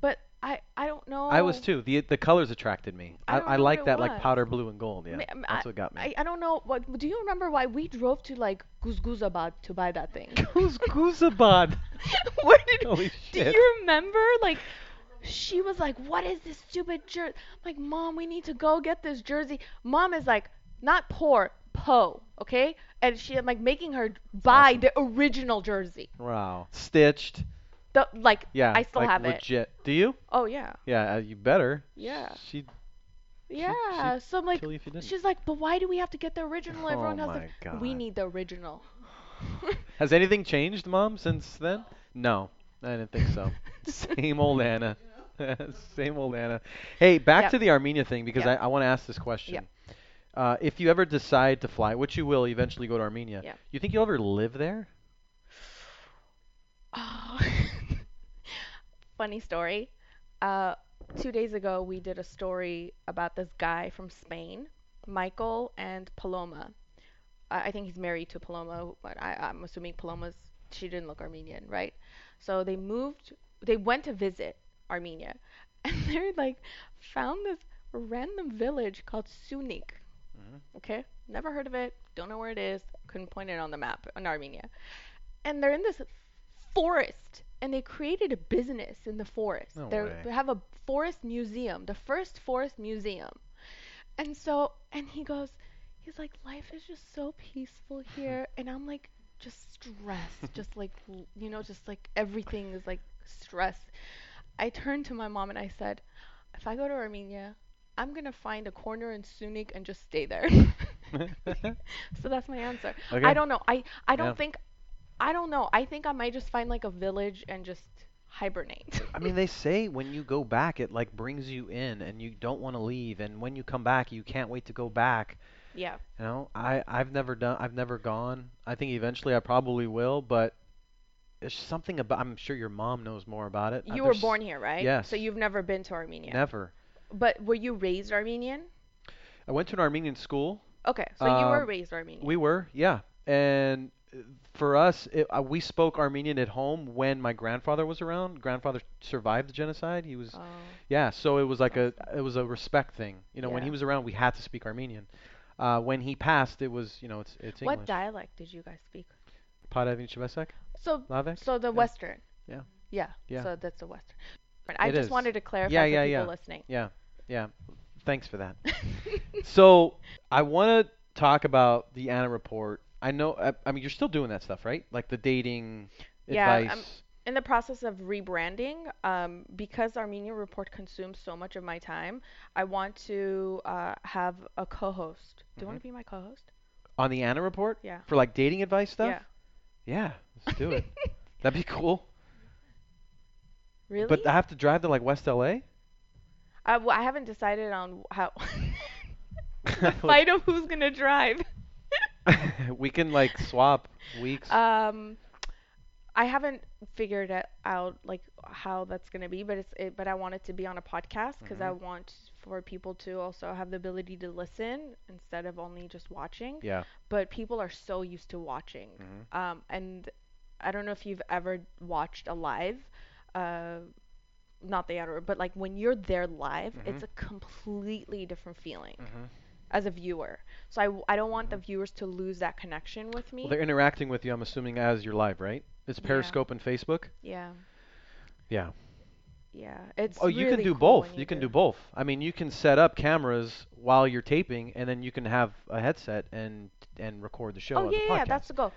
but I I don't know. I was too. The the colors attracted me. I I, I like that like powder blue and gold. Yeah, m- that's I- what got me. I, I don't know. What do you remember why we drove to like Guzguzabad to buy that thing? Guzguzabad. Guzabad? Where did Holy do you remember? Like, she was like, "What is this stupid jersey?" Like, mom, we need to go get this jersey. Mom is like, not poor, po, okay? And she like making her buy awesome. the original jersey. Wow. Stitched. The like, Yeah. I still like have it. legit. Do you? Oh yeah, Yeah, uh, you better. Yeah. She yeah. So I'm like, kill you if you didn't. she's like, but why do we have to get the original? Everyone oh has my the. god. We need the original. Has anything changed, Mom, since then? No, I didn't think so. Same old Anna. Same old Anna. Hey, back Yep. to the Armenia thing because Yep. I, I want to ask this question. Yep. Uh, if you ever decide to fly, which you will eventually go to Armenia, Yep. you think you'll ever live there? Oh. Funny story. Uh, two days ago, we did a story about this guy from Spain, Michael and Paloma. I, I think he's married to Paloma, but I, I'm assuming Paloma's. She didn't look Armenian, right? So they moved. They went to visit Armenia, and they're like found this random village called Syunik. Mhm. Okay, never heard of it. Don't know where it is. Couldn't point it on the map in Armenia. And they're in this forest, and they created a business in the forest. No They're- way. They have a forest museum, the first forest museum. And so, and he goes, he's like, life is just so peaceful here, and I'm like, just stressed, just like, you know, just like everything is like stress. I turned to my mom and I said, if I go to Armenia, I'm gonna find a corner in Syunik and just stay there. so that's my answer. Okay. I don't know. I I don't Yeah. think I don't know. I think I might just find like a village and just hibernate. I mean, they say when you go back, it like brings you in, and you don't want to leave. And when you come back, you can't wait to go back. yeah. You know, I I've never done, I've never gone. I think eventually I probably will, but there's something about. I'm sure your mom knows more about it. Uh, You were born here, right? yes. So you've never been to Armenia. Never. But were you raised Armenian? I went to an Armenian school. Okay, so you were Um, raised Armenian. We were, yeah. And uh, for us, it, uh, we spoke Armenian at home when my grandfather was around. Grandfather survived the genocide. He was, Oh. yeah. So it was like a, it was a respect thing. You know, when he was around, we had to speak Armenian. Uh, when he passed, it was, you know, it's it's English. What dialect did you guys speak? Padavin? So Lavek? so the Yeah. Western. Yeah. Yeah. Yeah. So that's the Western. I It just is. wanted to clarify Yeah, for yeah, people yeah. listening. Yeah, yeah. Thanks for that. So I want to talk about the Anna report. I know. I, I mean, you're still doing that stuff, right? Like the dating Yeah, advice. I'm- in the process of rebranding, um, because Armenia Report consumes so much of my time, I want to uh, have a co-host. Do you want to be my co-host? on the Anna report Yeah. for like dating advice stuff. Yeah. Yeah, let's do it. That'd be cool. Really? But I have to drive to like West LA. I, well, I haven't decided on how the fight of who's gonna drive. we can like swap weeks. Um, I haven't figured it out like how that's gonna be, but it's it, but I want it to be on a podcast because I Mhm. want for people to also have the ability to listen instead of only just watching. yeah. But people are so used to watching, Mhm. um, and I don't know if you've ever watched a live. Uh, not the outer, but like when you're there live, it's Mhm. a completely different feeling Mhm. As a viewer. So I, I don't want the mm-hmm. viewers to lose that connection with me. Well, they're interacting with you. I'm assuming as you're live, right? It's Yeah. Periscope and Facebook. yeah, Yeah. yeah. It's Oh, you can do cool both. when You can do both. I mean, you can set up cameras while you're taping, and then you can have a headset and and record the show Oh as yeah, a yeah, podcast. yeah, that's the goal.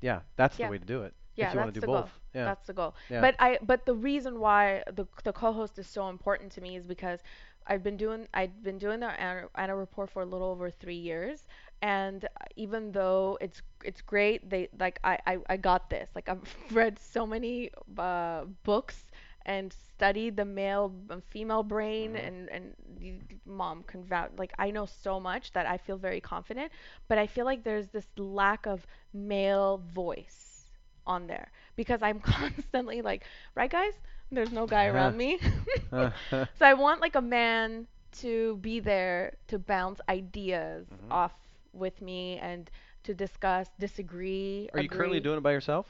yeah, that's yeah. the way to do it. Yeah, you that's the do goal. Yeah. That's the goal. Yeah. But I but the reason why the the co-host is so important to me is because I've been doing I've been doing the Anna, report for a little over three years, and even though it's it's great, they like I I, I got this. Like I've read so many uh, books and studied the male and female brain Mhm. and and mom can vouch like I know so much that I feel very confident, but I feel like there's this lack of male voice on there because I'm constantly like, right guys? There's no guy around me. so I want like a man to be there to bounce ideas Mhm. off with me and to discuss, disagree. Are you currently doing it by yourself?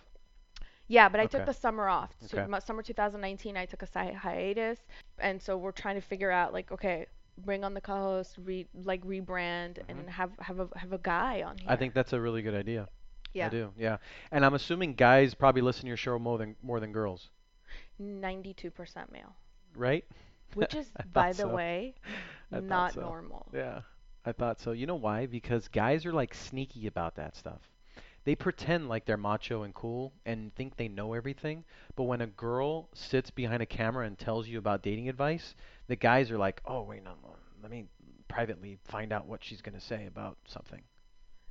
Yeah, but I Okay. took the summer off. So Okay. mu- summer 2019, I took a si- hiatus, and so we're trying to figure out like, okay, bring on the co-host, re like rebrand, and have have a have a guy on here. Mm-hmm. I think that's a really good idea. yeah, I do. Yeah. And I'm assuming guys probably listen to your show more than more than girls, 92% male, right? which is, by the so. way, I not so. normal. Yeah, I thought so. You know why? Because guys are like sneaky about that stuff. They pretend like they're macho and cool and think they know everything. But when a girl sits behind a camera and tells you about dating advice, the guys are like, "Oh, wait, no, no, let me privately find out what she's going to say about something."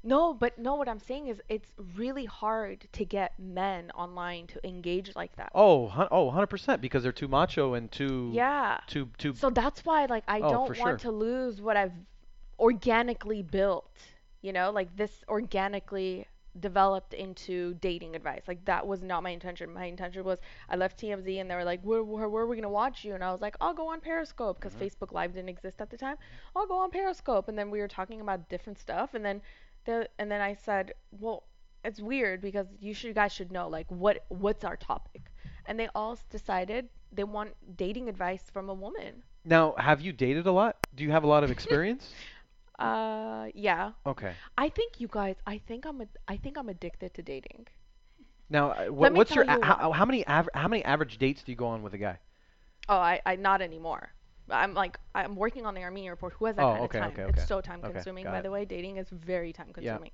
No, but no, what I'm saying is it's really hard to get men online to engage like that. Oh, hun- oh, 100% because they're too macho and too Yeah. too too So that's why like I Oh, don't for want sure. to lose what I've organically built, you know, like this organically developed into dating advice. Like that was not my intention. My intention was I left TMZ and they were like, "Where where, where are we going to watch you?" And I was like, "I'll go on Periscope because Mm-hmm. Facebook Live didn't exist at the time. I'll go on Periscope." And then we were talking about different stuff and then the and then I said, "Well, it's weird because you should guys should know like what what's our topic." And they all decided they want dating advice from a woman. Now, have you dated a lot? Do you have a lot of experience? Uh, yeah. okay. I think you guys. I think I'm. A, I think I'm addicted to dating. Now, uh, Let what's your tell a- how, how many aver- how many average dates do you go on with a guy? Oh, I, I not anymore. I'm like I'm working on the Armenian report. Who has that Oh, kind okay, of time? okay, okay. It's so time consuming. By it. the way, dating is very time Yeah. consuming.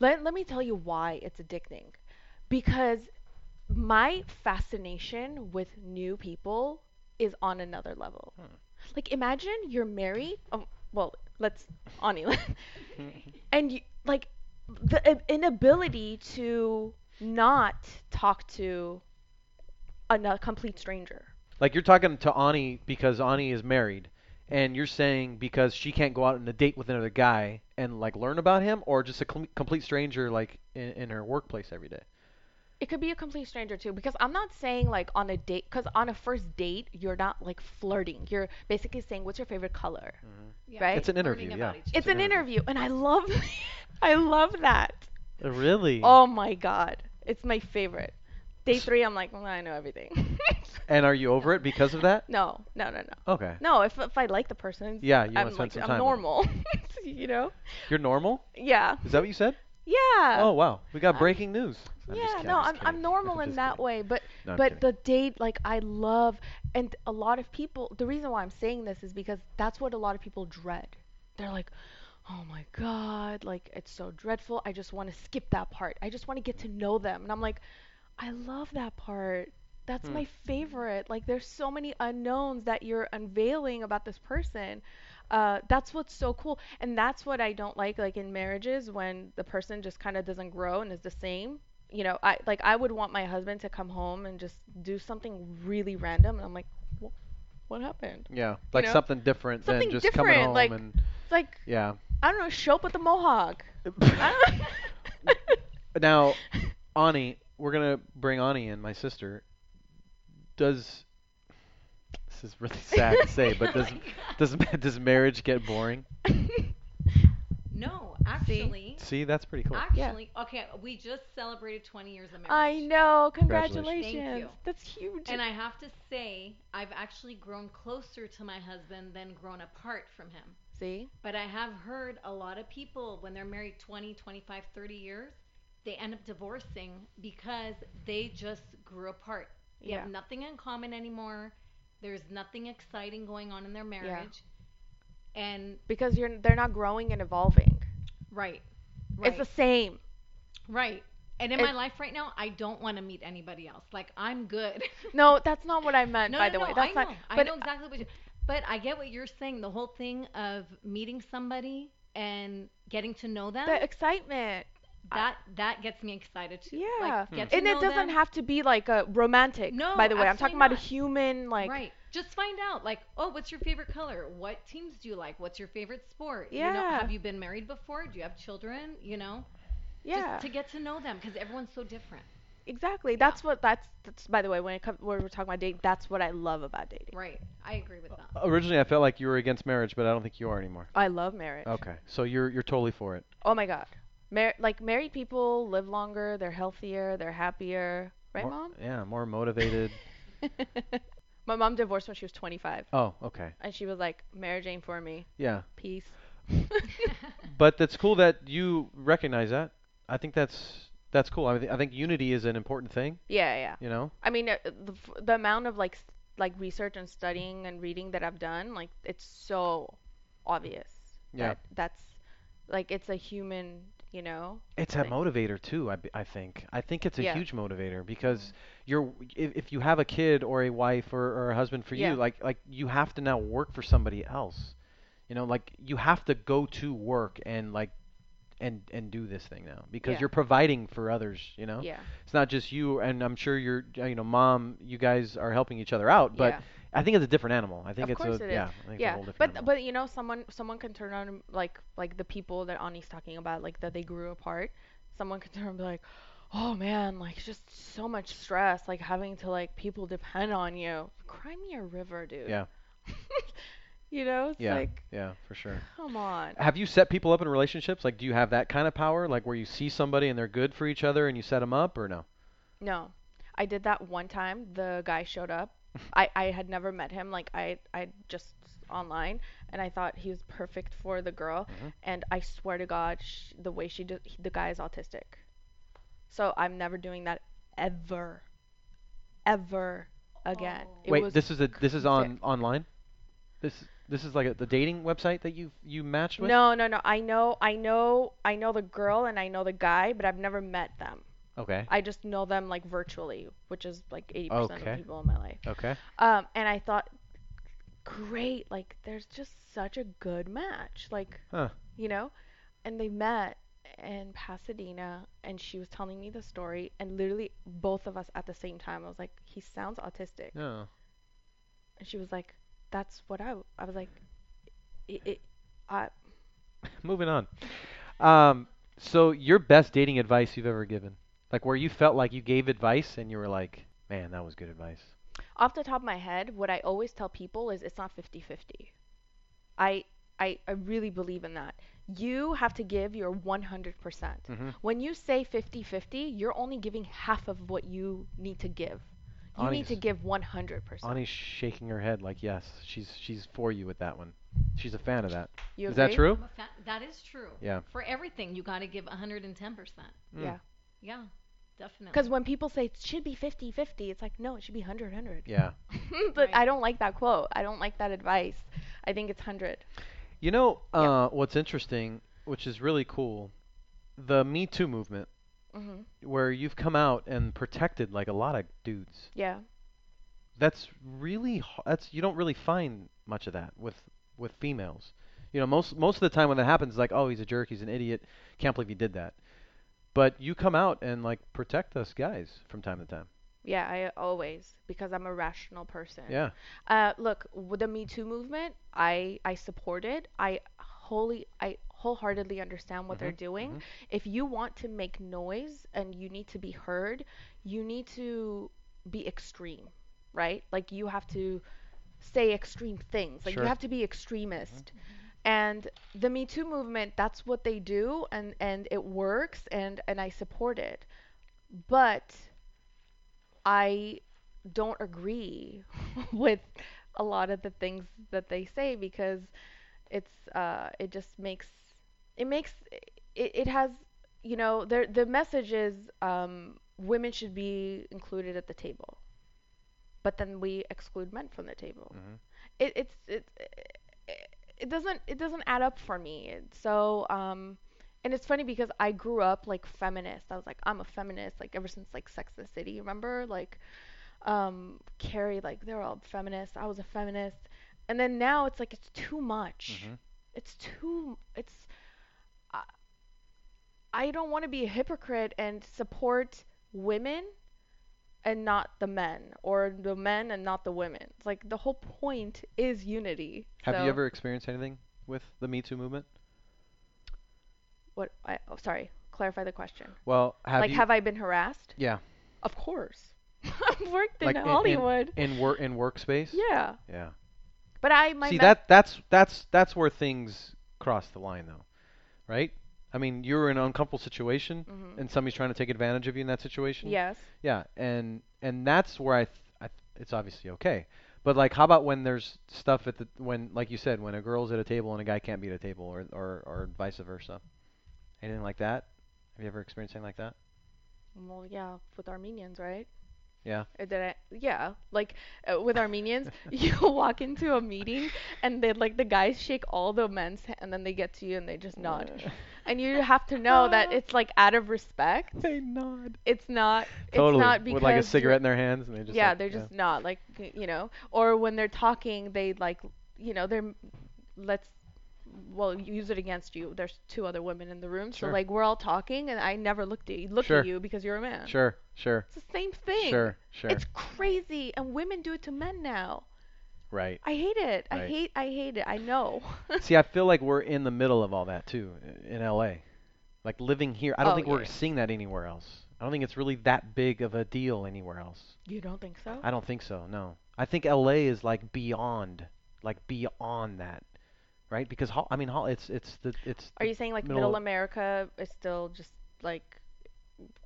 Let Let me tell you why it's addicting. Because my fascination with new people is on another level. Hmm. Like imagine you're married. Oh, well, let's Ani. and you like the i- inability to not talk to a complete stranger. Like you're talking to Ani because Ani is married, and you're saying because she can't go out on a date with another guy and like learn about him, or just a com- complete stranger like in, in her workplace every day. It could be a complete stranger too, because I'm not saying like on a date, because on a first date you're not like flirting. You're basically saying what's your favorite color. Mm-hmm. Yeah, Right? It's an interview, yeah. each It's other. an interview, and I love, I love that. Really? Oh my god, it's my favorite. Day three, I'm like, well, I know everything. And are you over it because of that? no, no, no, no. Okay. No, if if I like the person, Yeah, you wanna I'm spend like some I'm time with them. normal. you know? You're normal? Yeah. Is that what you said? Yeah. oh wow, we got I'm- breaking news. I'm just yeah, kidding, no, just I'm kidding. I'm normal in Just that kidding. way, but No, I'm but kidding. the date like I love and a lot of people the reason why I'm saying this is because that's what a lot of people dread. They're like, "Oh my god, like it's so dreadful. I just want to skip that part. I just want to get to know them." And I'm like, "I love that part. That's Hmm. my favorite. Like there's so many unknowns that you're unveiling about this person." Uh, that's what's so cool, and that's what I don't like, like in marriages when the person just kind of doesn't grow and is the same you know, I like I would want my husband to come home and just do something really random, and I'm like, "Wha- what happened? Yeah, like know? something different Something than just coming home like- and It's like yeah. I don't know, show up with the mohawk. Now, Ani, we're gonna bring Ani in, my sister. Does this is really sad to say, but does Oh does does marriage get boring? No, actually, See, that's pretty cool. Yeah. actually, okay, we just celebrated 20 years of marriage. I know, Congratulations. congratulations. Thank you. That's huge. And I have to say, I've actually grown closer to my husband than grown apart from him. See, But I have heard a lot of people, when they're married 20, 25, 30 years, they end up divorcing because they just grew apart. They Yeah. have nothing in common anymore. There's nothing exciting going on in their marriage. Yeah. And because you're they're not growing and evolving. right, right, It's the same. right. And in my life right now, I don't want to meet anybody else. Like I'm good. No, that's not what I meant. no, by no, the no, way, that's I not. know. I know exactly what you. But I get what you're saying. The whole thing of meeting somebody and getting to know them. the excitement. That that gets me excited too. Yeah. Like, get hmm. to And it doesn't them. have to be like a romantic. No, by the way, I'm talking absolutely about a human like. right. Just find out, like, oh, what's your favorite color? What teams do you like? What's your favorite sport? You know, Yeah. have you been married before? Do you have children? You know, Yeah. just to get to know them because everyone's so different. Exactly. That's what that's, that's by the way when it comes when we're talking about dating, that's what I love about dating. Right. I agree with that. Originally, I felt like you were against marriage, but I don't think you are anymore. I love marriage. Okay, so you're you're totally for it. Oh my god. Mar- like married people live longer, they're healthier, they're happier. Right, More- mom? Yeah, more motivated. My mom divorced when she was 25, oh, okay. and she was like, marriage Jane for me, Yeah. peace." But that's cool that you recognize that. I think that's that's cool. I, th- I think unity is an important thing. Yeah, yeah. You know. I mean, uh, the, the amount of like like research and studying and reading that I've done, like it's so obvious Yeah. that that's like it's a human, you know. It's a motivator too. I, I think. I think it's a Yeah. huge motivator because mm-hmm. you're if, if you have a kid or a wife or, or a husband for Yeah. you, like like you have to now work for somebody else. You know, like you have to go to work and like and and do this thing now because Yeah. you're providing for others. You know. Yeah. It's not just you, and I'm sure you're, you know, mom. You guys are helping each other out, but yeah. I think it's a different animal. I think Of it's a it yeah, I think it's a Yeah, whole different but animal. but you know, someone someone can turn on like like the people that Ani's talking about, like that they grew apart. Someone can turn and be like, "Oh man, like just so much stress, like having to like people depend on you." Cry me a river, dude. yeah, You know, it's yeah, like, yeah, for sure. come on. Have you set people up in relationships? Like, do you have that kind of power, like where you see somebody and they're good for each other and you set them up, or no? No, I did that one time. The guy showed up. I I had never met him. Like I I just online, and I thought he was perfect for the girl. Mhm. And I swear to God, sh- the way she did, the guy is autistic. So I'm never doing that ever, ever again. Oh. It Wait, was this is a this is on sick. online. This this is like a, the dating website that you you matched with. No, no, no. I know, I know, I know the girl and I know the guy, but I've never met them. Okay. I just know them like virtually, which is like 80% of Okay. the people in my life. Okay. Um, and I thought, great, like there's just such a good match, like Huh. you know, and they met in Pasadena, and she was telling me the story, and literally both of us at the same time, I was like, he sounds autistic, No. and she was like, that's what I, I was like, it, it I, Moving on. Um, so your best dating advice you've ever given, like where you felt like you gave advice and you were like, man, that was good advice. off the top of my head, what I always tell people is it's not 50-50. I, I, I really believe in that. You have to give your 100%. percent Mm-hmm. When you say 50-50, you're only giving half of what you need to give. You need to give 100%. Ani's shaking her head like yes, she's she's for you with that one. She's a fan of that. You Is that true? I'm a fa- that is true. Yeah. For everything, you got to give 110%. Mm. Yeah. Yeah, definitely. Because when people say it should be 50-50, it's like, no, it should be 100-100. Yeah. but Right. I don't like that quote. I don't like that advice. I think it's 100. You know, Yeah. uh, what's interesting, which is really cool, the Me Too movement, hmm where you've come out and protected like a lot of dudes. Yeah. That's really h- that's you don't really find much of that with with females. You know, most most of the time when that happens, it's like, oh, he's a jerk, he's an idiot, can't believe he did that. But you come out and like protect us guys from time to time. Yeah, I always because I'm a rational person. Yeah. Uh, look, with the Me Too movement, I I support it. I wholly I wholeheartedly understand what they're Mhm, doing. mhm. If you want to make noise and you need to be heard, you need to be extreme, right? Like you have to say extreme things. Like Sure. you have to be extremist. And the Me Too movement, that's what they do and and it works and and I support it. But I don't agree with a lot of the things that they say because it's uh it just makes it makes it, it has you know the the message is um women should be included at the table but then we exclude men from the table Mhm. it it's it, it doesn't it doesn't add up for me so um and it's funny because I grew up like feminist. I was like, I'm a feminist, like ever since like Sex and the City, remember? Like, um, Carrie, like they're all feminists. I was a feminist, and then now it's like it's too much. Mhm. It's too. It's. I, I don't want to be a hypocrite and support women, and not the men, or the men and not the women. Like the whole point is unity. Have So- you ever experienced anything with the Me Too movement? What? I, oh, sorry. Clarify the question. Well, have like, you have I been harassed? Yeah. Of course. I've worked in like in- in- Hollywood. in work in workspace? yeah, Yeah. but I my See me- that that's that's that's where things cross the line though. Right? I mean, you're in an uncomfortable situation, Mhm. and somebody's trying to take advantage of you in that situation. Yes. Yeah, and and that's where I, th- I th- it's obviously okay. But like, how about when there's stuff at the when, like you said, when a girl's at a table and a guy can't be at a table, or or or vice versa. Anything like that? Have you ever experienced anything like that? Well, yeah, with Armenians, right? Yeah. Did I, yeah, like uh, with Armenians, you walk into a meeting and they like the guys shake all the men's ha- and then they get to you and they just nod. And you have to know that it's like out of respect. They nod. It's not. Totally. It's not because With like a cigarette in their hands, and they just yeah, like- they're just not like you know, or when they're talking, they like you know they're let's well use it against you. There's two other women in the room, Sure. so like we're all talking, and I never looked at you, look Sure. at you because you're a man. Sure, sure, It's the same thing. sure, sure. It's crazy, and women do it to men now. right. I hate it. I hate. I hate it. I know. See, I feel like we're in the middle of all that too in LA. Like living here, I don't Oh, think yeah, we're seeing that anywhere else. I don't think it's really that big of a deal anywhere else. you don't think so? I don't think so. No. I think LA is like beyond, like beyond that, right? Because I mean, Hol- it's it's the it's. Are you saying like middle middle America is still just like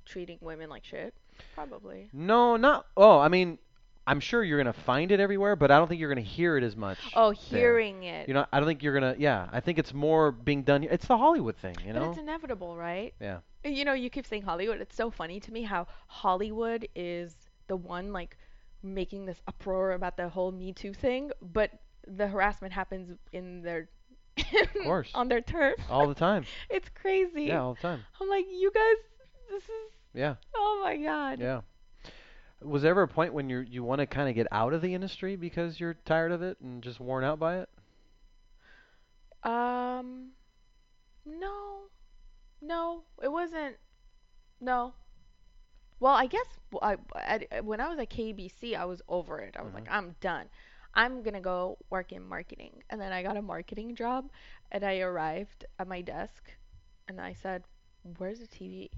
treating women like shit? Probably. No, not. Oh, I mean, I'm sure you're gonna find it everywhere, but I don't think you're gonna hear it as much. Oh, there. hearing it. You know, I don't think you're gonna. Yeah, I think it's more being done. It's the Hollywood thing, you But know. it's inevitable, right? Yeah. You know, you keep saying Hollywood. It's so funny to me how Hollywood is the one like making this uproar about the whole Me Too thing, but the harassment happens in their course. on their turf. All the time. It's crazy. Yeah, all the time. I'm like, you guys, this is. Yeah. Oh my god. Yeah. Was there ever a point when you you want to kind of get out of the industry because you're tired of it and just worn out by it? Um, no, no, it wasn't. No. Well, I guess I, at, when I was at KABC, I was over it. I was like, I'm done. I'm gonna go work in marketing. And then I got a marketing job, and I arrived at my desk, and I said, "Where's the TV?"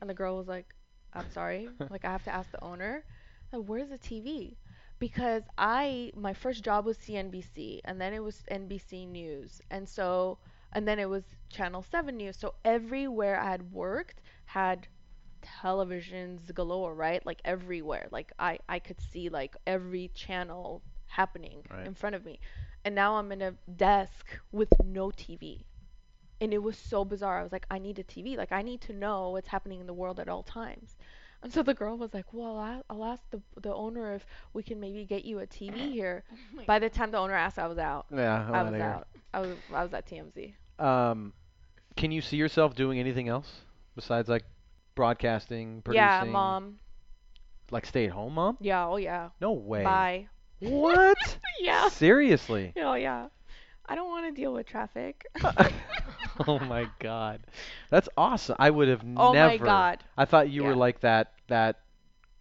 And the girl was like, "I'm sorry, like I have to ask the owner." Said, Where's the TV? Because I my first job was CNBC, and then it was NBC News, and so and then it was Channel 7 News. So everywhere I had worked had televisions galore, right? Like everywhere. Like I I could see like every channel happening Right. in front of me. And now I'm in a desk with no TV. And it was so bizarre. I was like, I need a TV. Like I need to know what's happening in the world at all times. And so the girl was like, "Well, I, I'll ask the the owner if we can maybe get you a TV here." By the time the owner asked, I was out. Yeah, I'm I was out. I was I was at TMZ. Um, can you see yourself doing anything else besides like broadcasting, producing? Yeah, mom. Like stay at home mom? Yeah, oh yeah. No way. Bye. What? Yeah. Seriously? Oh yeah. I don't want to deal with traffic. oh my god. That's awesome. I would have Oh never my God. I thought you were like that that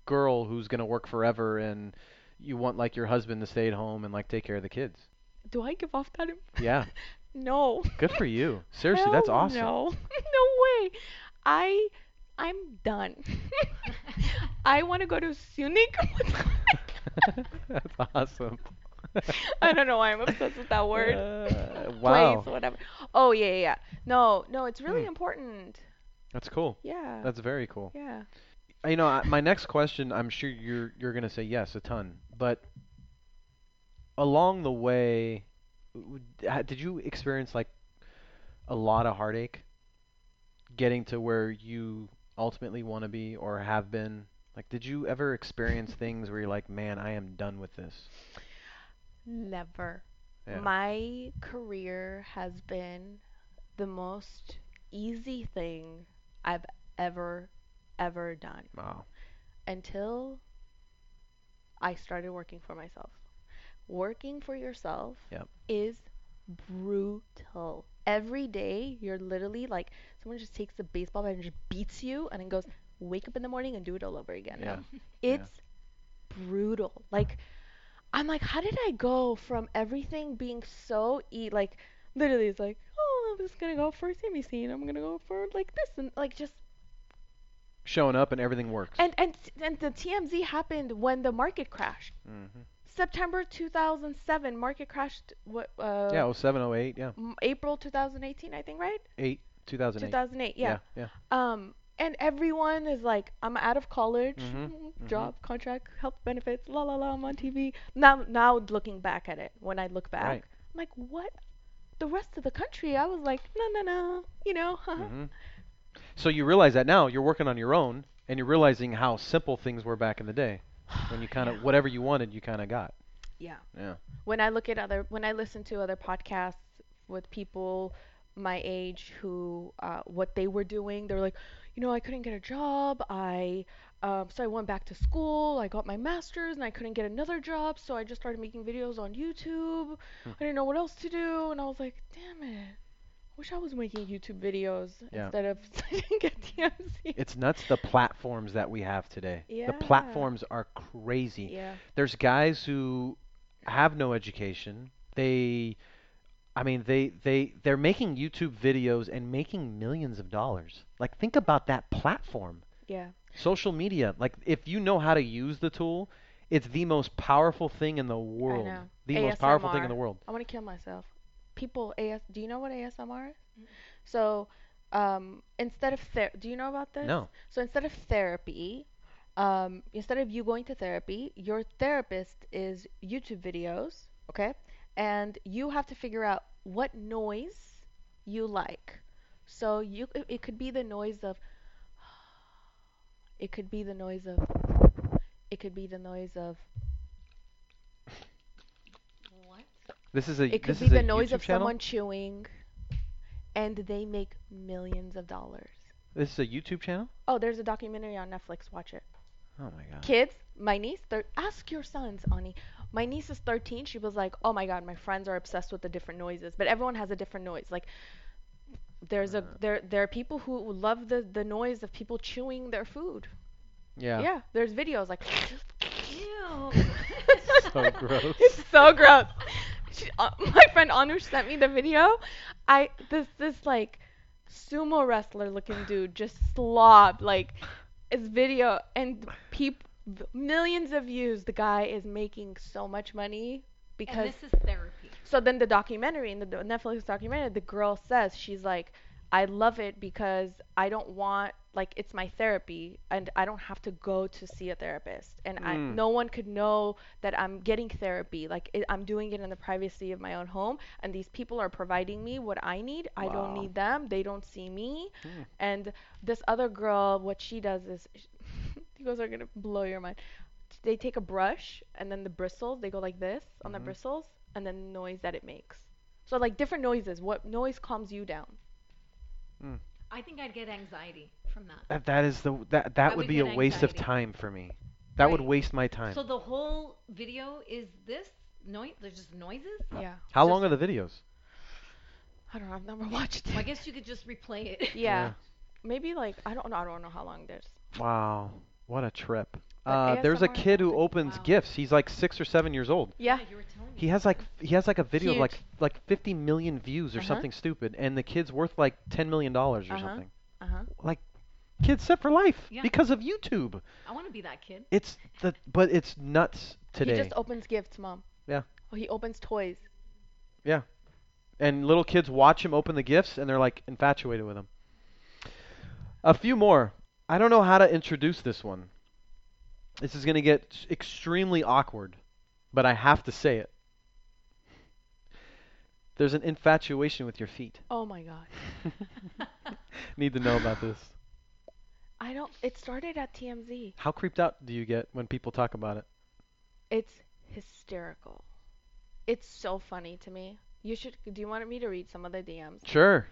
girl who's going to work forever and you want like your husband to stay at home and like take care of the kids. Do I give off that? Yeah. no. Good for you. Seriously, that's awesome. No. no way. I I'm done. I want to go to Munich. That's awesome. I don't know why I'm obsessed with that word. Uh, wow. Place, whatever. Oh yeah, yeah, yeah. No, no, it's really Hmm. important. That's cool. Yeah. That's very cool. yeah. You know, I- my next question, I'm sure you're you're gonna say yes a ton, but along the way, did you experience like a lot of heartache getting to where you ultimately want to be or have been? Like, did you ever experience things where you're like, man, I am done with this? Never. Yeah. My career has been the most easy thing I've ever ever done Wow. until I started working for myself. Working for yourself Yep. is brutal. Every day you're literally like someone just takes a baseball bat and just beats you and then goes wake up in the morning and do it all over again. Yeah. It's brutal. Like I'm like how did I go from everything being so e like literally it's like oh I'm just gonna go for CBC scene. I'm gonna go for like this and like just Showing up and everything works. and and and the TMZ happened when the market crashed. hmm September 2007 market crashed what uh Yeah, 07, 08, yeah. April 2018 I think right? Eight. 2008. 2008. Yeah. yeah. Um, and everyone is like, I'm out of college, Mhm, mm, job, contract, health benefits, la la la. I'm on TV. Now, now looking back at it, when I look back, Right. I'm like, what? The rest of the country, I was like, no, no, no. You know, hmm So you realize that now you're working on your own, and you're realizing how simple things were back in the day, when you kind of Yeah. whatever you wanted, you kind of got. Yeah. Yeah. When I look at other, when I listen to other podcasts with people my age who, uh, what they were doing, they're like, you know, I couldn't get a job. I, um, so I went back to school. I got my master's, and I couldn't get another job, so I just started making videos on YouTube. Hmm. I didn't know what else to do, and I was like, damn it. I wish I was making YouTube videos Yeah. instead of get TMZ. It's nuts the platforms that we have today. Yeah. The platforms are crazy. yeah. There's guys who have no education. They I mean they they they're making YouTube videos and making millions of dollars. Like think about that platform. Yeah. Social media, like if you know how to use the tool, it's the most powerful thing in the world. I know. The most powerful thing in the world. I want to kill myself. People, AS, do you know what ASMR is? So, um, instead of ther- do you know about this? No. So instead of therapy, um, instead of you going to therapy, your therapist is YouTube videos, okay? And you have to figure out what noise you like. So you, it, it could be the noise of, it could be the noise of, it could be the noise of, What? This is a it could this be is the noise YouTube of channel? someone chewing, and they make millions of dollars. This is a YouTube channel? Oh, there's a documentary on Netflix. Watch it. Oh my god. Kids, my niece, ask your sons, Ani. My niece is 13. She was like, "Oh my god, my friends are obsessed with the different noises, but everyone has a different noise. Like, there's a Uh. there there are people who love the the noise of people chewing their food. Yeah. Yeah, there's videos like Ew. So gross. it's so gross. She, uh, my friend Anush sent me the video. I this this like sumo wrestler looking dude just slob like his video and peop millions of views. The guy is making so much money because and this is therapy. so then the documentary in the the Netflix documentary, the girl says she's like, I love it because I don't want like it's my therapy and I don't have to go to see a therapist and I Mm. no one could know that I'm getting therapy like it, I'm doing it in the privacy of my own home and these people are providing me what I need I don't need them they don't see me Hmm. and this other girl what she does is you guys are gonna blow your mind they take a brush and then the bristles they go like this on the Mhm. bristles and then the noise that it makes so like different noises what noise calms you down I think I'd get anxiety from that. That, that is the that that I would would be a get waste of anxiety. time for me. That would Right. waste my time. So the whole video is this noise? There's just noises. yeah How just- long are the videos? i don't know i've never watched Well, I guess you could just replay it. yeah. maybe like i don't know i don't know how long there's Wow, what a trip. Uh, there's a ASMR kid who sounds opens wow. gifts. He's like six or seven years old. yeah you were telling me. He has like he has like a video of like Huge. like 50 million views or Uh-huh. something stupid, and the kid's worth like 10 million dollars or Uh-huh. something. uh-huh Like, kids set for life Yeah. because of YouTube. I want to be that kid. It's the but it's nuts today. he just opens gifts mom Yeah. oh, he opens toys Yeah. and little kids watch him open the gifts and they're like infatuated with him. A few more. I don't know how to introduce this one. This is going to get extremely awkward, but I have to say it. There's an infatuation with your feet. oh my god Need to know about this. i don't it started at tmz How creeped out do you get when people talk about it? It's hysterical. It's so funny to me. You should. Do you want me to read some of the DMs? Sure.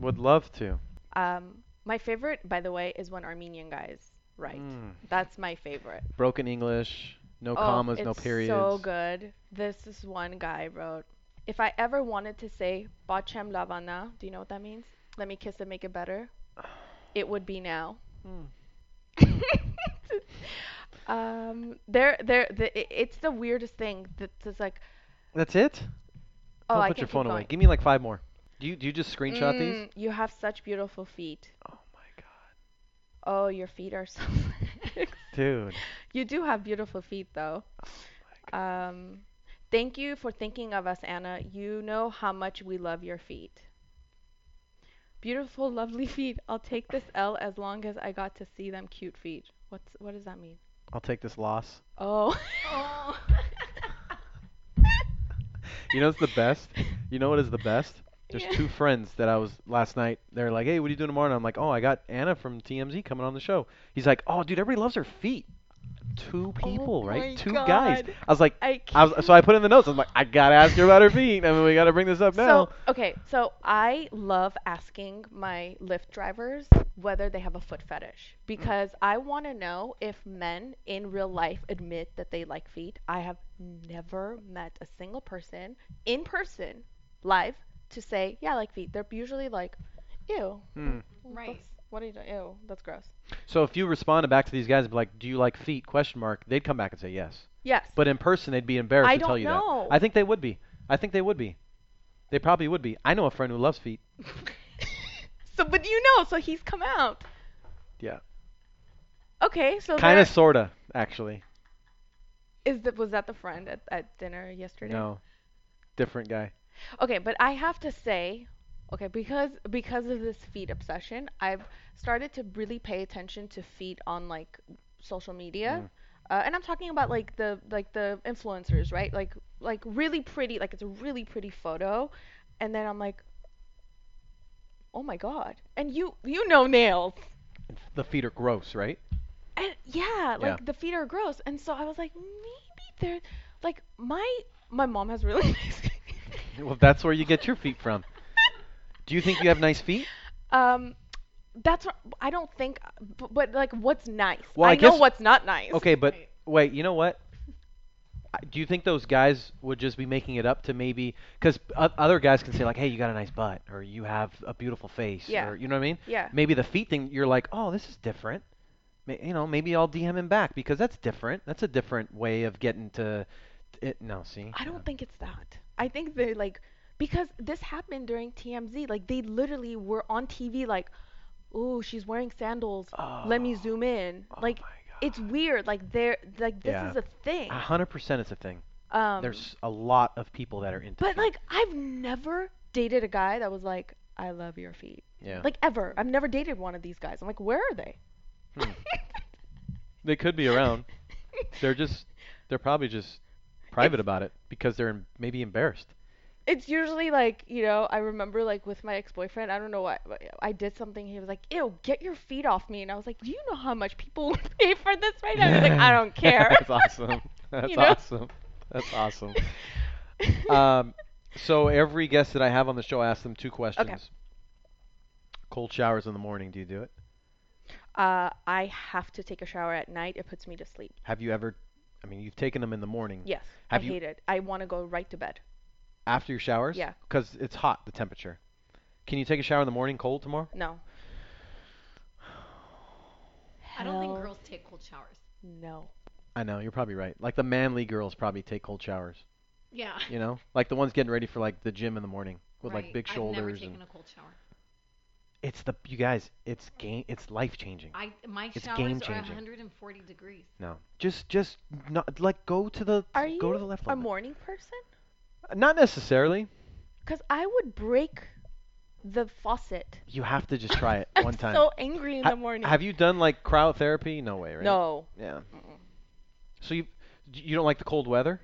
Would love to. Um, my favorite, by the way, is when Armenian guys write. Mm. That's my favorite. Broken English, no oh, commas, no it's periods. so good. This is one guy wrote. If I ever wanted to say Bachem Lavana, do you know what that means? Let me kiss and make it better. It would be now. Mm. um, there, there, the, it- it's the weirdest thing. That it's like, That's it? oh, Don't I put your phone away. Give me like five more. Do you do you just screenshot these? Mm, You have such beautiful feet. Oh my god. Oh, your feet are so. Dude. you do have beautiful feet, though. Um, thank you for thinking of us, Anna. You know how much we love your feet. Beautiful, lovely feet. I'll take this L as long as I got to see them cute feet. What's what does that mean? I'll take this loss. Oh. Oh. You know what's the best? You know what is the best? There's Yeah. two friends that I was last night. They're like, "Hey, what are you doing tomorrow?" And I'm like, "Oh, I got Anna from TMZ coming on the show." He's like, "Oh, dude, everybody loves her feet." Two oh people, Oh right? Two guys. I was like, I I was, so I put in the notes. I was like, I gotta ask her about her feet. I mean, we gotta bring this up now. So okay, so I love asking my Lyft drivers whether they have a foot fetish because I want to know if men in real life admit that they like feet. I have never met a single person in person, live, to say, "Yeah, I like feet." They're usually like, "Ew." Hmm. Right. that's- What are you doing? Ew, that's gross. So if you responded back to these guys and be like, "Do you like feet?" question mark, they'd come back and say yes. Yes. But in person, they'd be embarrassed I to tell don't you know. that. I think they would be. I think they would be. They probably would be. I know a friend who loves feet. so, but you know, so he's come out. Yeah. Okay, so Kind of, sorta, actually. is that was that the friend at, at dinner yesterday? No. Different guy. Okay, but I have to say, okay, because because of this feet obsession, I've started to really pay attention to feet on like social media. Mm. Uh, and I'm talking about like the like the influencers, right? Like like really pretty, like it's a really pretty photo, and then I'm like, oh my god! And you you know nails, The feet are gross, right? and yeah, like Yeah. the feet are gross, and so I was like, maybe they're like my my mom has really nice. Well, that's where you get your feet from. Do you think you have nice feet? Um, that's what I don't think. But, but like, what's nice? Well, I know guess- what's not nice. Okay, but wait, you know what? Do you think those guys would just be making it up to maybe because other guys can say like, "Hey, you got a nice butt," or "You have a beautiful face," Yeah. or you know what I mean? Yeah. Maybe the feet thing, you're like, "Oh, this is different." You know, maybe I'll DM him back because that's different. That's a different way of getting to it. No, see. I don't think it's that. I think they're like because this happened during TMZ. Like they literally were on TV like, "Oh, she's wearing sandals. Let me Oh. zoom in." Oh like it's weird. Like they're like this Yeah. is a thing. A hundred percent, it's a thing. Um, There's a lot of people that are into. but feet. like I've never dated a guy that was like, "I love your feet." yeah, Like ever. I've never dated one of these guys. I'm like, where are they? Hmm. they could be around. They're just, they're probably just private about it because they're maybe embarrassed. it's usually like you know i remember like with my ex-boyfriend i don't know what i did something he was like ew get your feet off me and i was like do you know how much people would pay for this right now he's like i don't care That's awesome. That's You know? awesome. That's awesome. Um, so every guest that I have on the show, I ask them two questions. Okay. Cold showers in the morning. Do you do it? uh i have to take a shower at night it puts me to sleep Have you ever? I mean, you've taken them in the morning. yes Have i you- hate it i want to go right to bed After your showers? Yeah. Because it's hot, the temperature. Can you take a shower in the morning cold tomorrow? no I don't think Hell girls take cold showers. no I know, you're probably right. Like the manly girls probably take cold showers. Yeah. You know? Like the ones getting ready for like the gym in the morning with like Right. big I've never shoulders taken and a cold shower. It's the you guys, it's game it's life changing. I my It's showers game are changing. 140 degrees. No. Just just not like go to the are you go to the left a limit. morning person uh, Not necessarily. because i would break the faucet You have to just try it I'm one time. so angry in Ha- the morning Have you done like cryotherapy? No way, right? no Yeah. Mm-mm. So you you don't like the cold weather?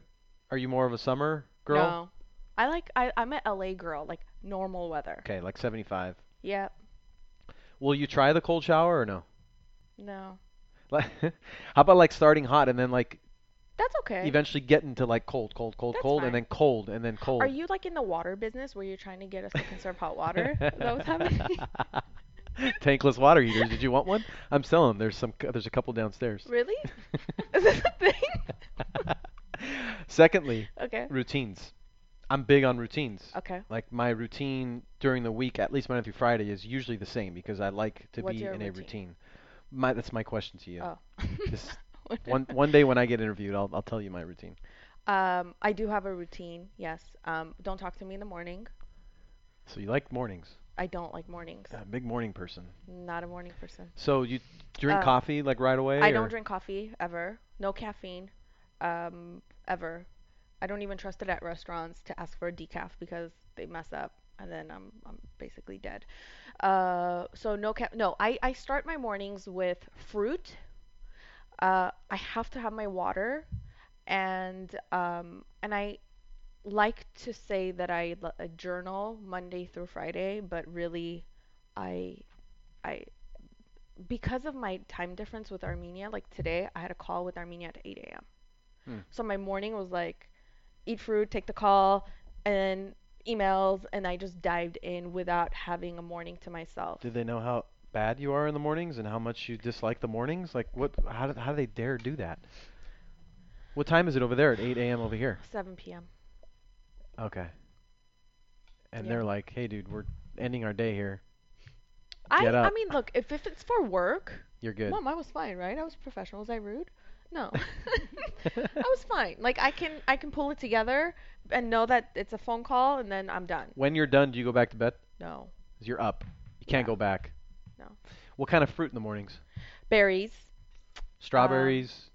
Are you more of a summer girl? No. I like I I'm an LA girl, like normal weather. Okay, like 75. Yep. Will you try the cold shower or no? No. Like, how about like starting hot and then like That's okay. eventually getting to like cold, cold, cold, That's cold, fine. and then cold, and then cold. Are you like in the water business where you're trying to get us to conserve hot water? Is that what's happening? Tankless water heaters. Did you want one? I'm selling. 'em. There's some. There's a couple downstairs. really? Is this a thing? Secondly, okay. routines. I'm big on routines. Okay. Like my routine during the week, at least Monday through Friday, is usually the same because I like to What's be your in a routine? routine. My that's my question to you. Oh. This- One one day when I get interviewed, I'll I'll tell you my routine. Um, I do have a routine. Yes. Um, don't talk to me in the morning. So you like mornings? I don't like mornings. A big morning person. Not a morning person. So you drink Uh, coffee like right away? I or- don't drink coffee ever. No caffeine. Um, ever. I don't even trust it at restaurants to ask for a decaf because they mess up and then I'm I'm basically dead. Uh, so no ca- no, I I start my mornings with fruit. Uh, I have to have my water, and um, and I like to say that I l- uh, journal Monday through Friday, but really, I I because of my time difference with Armenia, like today, I had a call with Armenia at 8 a.m. Hmm. So my morning was like eat fruit, take the call, and emails, and I just dived in without having a morning to myself. Do they know how bad you are in the mornings and how much you dislike the mornings? Like, what? How do, how do they dare do that? What time is it over there at 8 a.m. over here? 7 p.m. Okay. And Yeah. they're like, "Hey, dude, we're ending our day here. I Get I up. mean, look, if if it's for work, You're good." Mom, I was fine, right? I was professional. Was I rude? No. I was fine. Like I can I can pull it together and know that it's a phone call and then I'm done. When you're done, do you go back to bed? No. 'Cause you're up. You can't Yeah. go back. No. What kind of fruit in the mornings? Berries. Strawberries,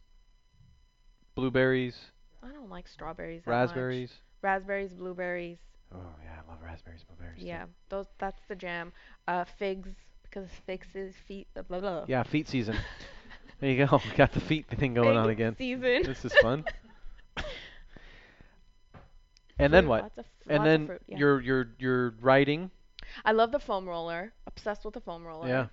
blueberries, I don't like strawberries that much. raspberries. Raspberries, blueberries. Oh yeah, I love raspberries, blueberries. too. Yeah, those that's the jam. Uh, figs because figs is feet. Blah blah. blah. Yeah, feet season. there you go. We got the feet thing going on again. Season. This is fun. and then what? Of, And then fruit, yeah. you're you're you're writing. I love the foam roller. Obsessed with the foam roller. Yeah.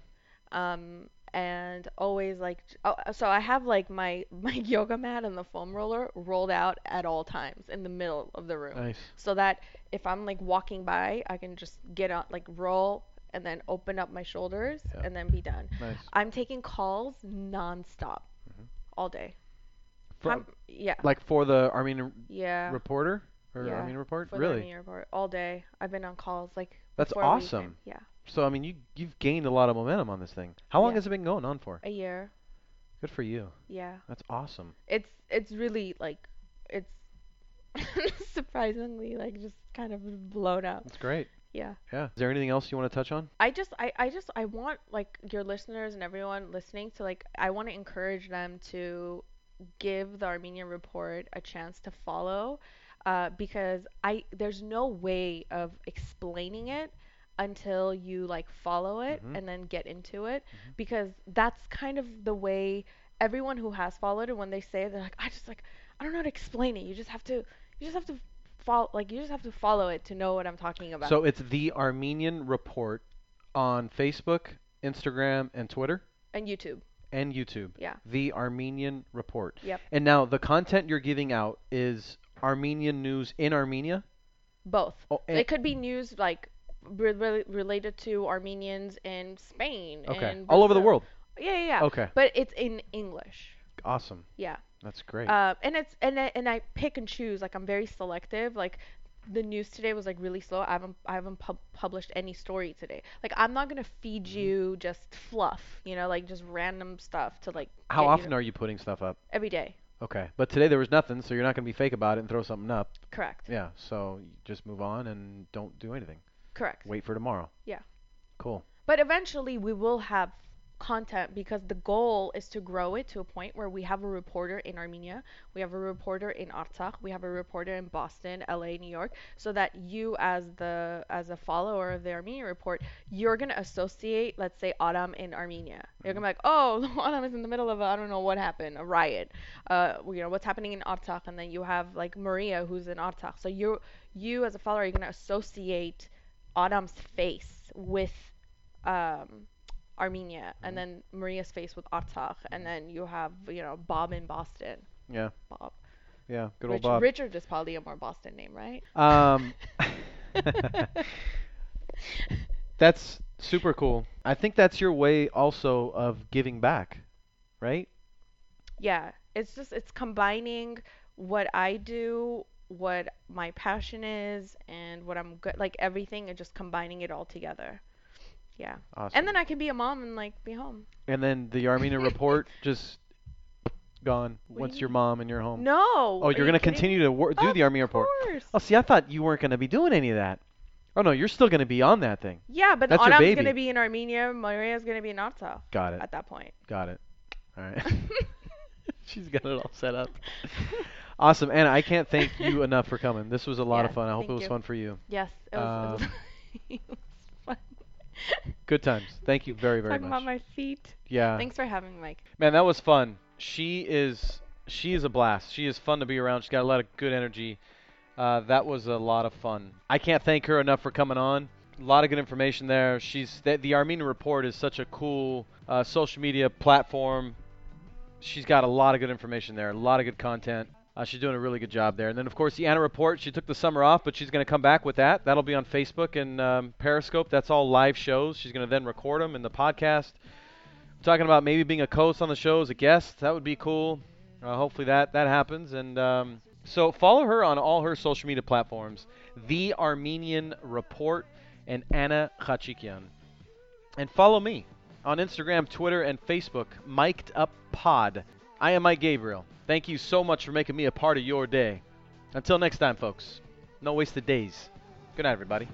Um, and always like, oh, so I have like my my yoga mat and the foam roller rolled out at all times in the middle of the room, Nice. so that if I'm like walking by, I can just get on like roll and then open up my shoulders Yeah. and then be done. Nice. I'm taking calls nonstop, Mhm. all day. For, yeah. like for the Armenian yeah. reporter or Yeah, Armenian report? for the really? Armenian report all day. I've been on calls like. That's awesome. Yeah, So I mean, you you've gained a lot of momentum on this thing. How long Yeah. has it been going on for? a year. Good for you. Yeah. That's awesome. it's it's really like it's surprisingly like just kind of blown up. That's great. Yeah. Yeah. Is there anything else you want to touch on? I just I, I just I want like your listeners and everyone listening to like I want to encourage them to give the Armenian report a chance to follow uh, because I there's no way of explaining it until you like follow it Mhm. and then get into it Mhm. because that's kind of the way everyone who has followed it when they say it, they're like I just like I don't know how to explain it you just have to you just have to follow like you just have to follow it to know what I'm talking about So it's the Armenian Report on Facebook, Instagram, and Twitter, and YouTube and YouTube. yeah The Armenian Report. Yep. And now the content you're giving out is Armenian news in Armenia. both Oh, it could be news like re- re- related to Armenians in Spain okay. and All over the world. yeah yeah, yeah. Okay. but it's in English Awesome. yeah That's great. Uh, and it's and I, and I pick and choose. Like I'm very selective. Like the news today was like really slow. I haven't I haven't pub- published any story today. Like I'm not gonna feed Mm-hmm. you just fluff. You know, like just random stuff to like. How get you often are you putting stuff up? every day? Okay. But today there was nothing, so you're not going to be fake about it and throw something up. Correct. Yeah. So just move on and don't do anything. Correct. Wait for tomorrow. Yeah. Cool. But eventually we will have content because the goal is to grow it to a point where we have a reporter in Armenia, we have a reporter in Artsakh, we have a reporter in Boston, LA, New York, so that you as the as a follower of the Armenian report, you're going to associate, let's say Adam in Armenia. You're going to be like, "Oh, Adam is in the middle of a, I don't know what happened, a riot." Uh, you know, what's happening in Artsakh and then you have like Maria who's in Artsakh. So you you as a follower you're going to associate Adam's face with um, Armenia, and then Maria's face with Artsakh, and then you have you know Bob in Boston. Yeah. Bob. Yeah. Good old Rich- Bob. Richard is probably a more Boston name, right? Um, that's super cool. I think that's your way also of giving back, right? yeah, it's just it's combining what I do, what my passion is, and what I'm good like everything, and just combining it all together. Yeah, Awesome. and then I can be a mom and like be home. And then the Armenian report just gone What once you your mean? mom and you're home. No. oh, you're you gonna kidding continue to wor- do Of the Armenian report. course. Oh, see, I thought you weren't gonna be doing any of that. Oh no, you're still gonna be on that thing. Yeah, but That's Adam's gonna be in Armenia, Maria's gonna be in Artsakh Got it. at that point. Got it. All right. She's got it all set up. Awesome, Anna. I can't thank you enough for coming. This was a lot of fun. I hope it was you. fun for you. Yes, it was, Um, it was fun. Good times. Thank you very, very much. Talking much. about my feet. yeah. Thanks for having me, Mike. Man, that was fun. She is she is a blast. She is fun to be around. She's got a lot of good energy. Uh, that was a lot of fun. I can't thank her enough for coming on. A lot of good information there. She's the, the Armenian Report is such a cool uh, social media platform. She's got a lot of good information there. A lot of good content. Uh, she's doing a really good job there. And then, of course, the Anna Report. She took the summer off, but she's going to come back with that. That'll be on Facebook and um, Periscope. That's all live shows. She's going to then record them in the podcast. Talking about maybe being a co-host on the show as a guest. That would be cool. Uh, hopefully that that happens. And um, so follow her on all her social media platforms. The Armenian Report and Anna Khachikian. And follow me on Instagram, Twitter, and Facebook, Miked Up Pod. I am Mike Gabriel. Thank you so much for making me a part of your day. Until next time, folks. No wasted days. Good night, everybody.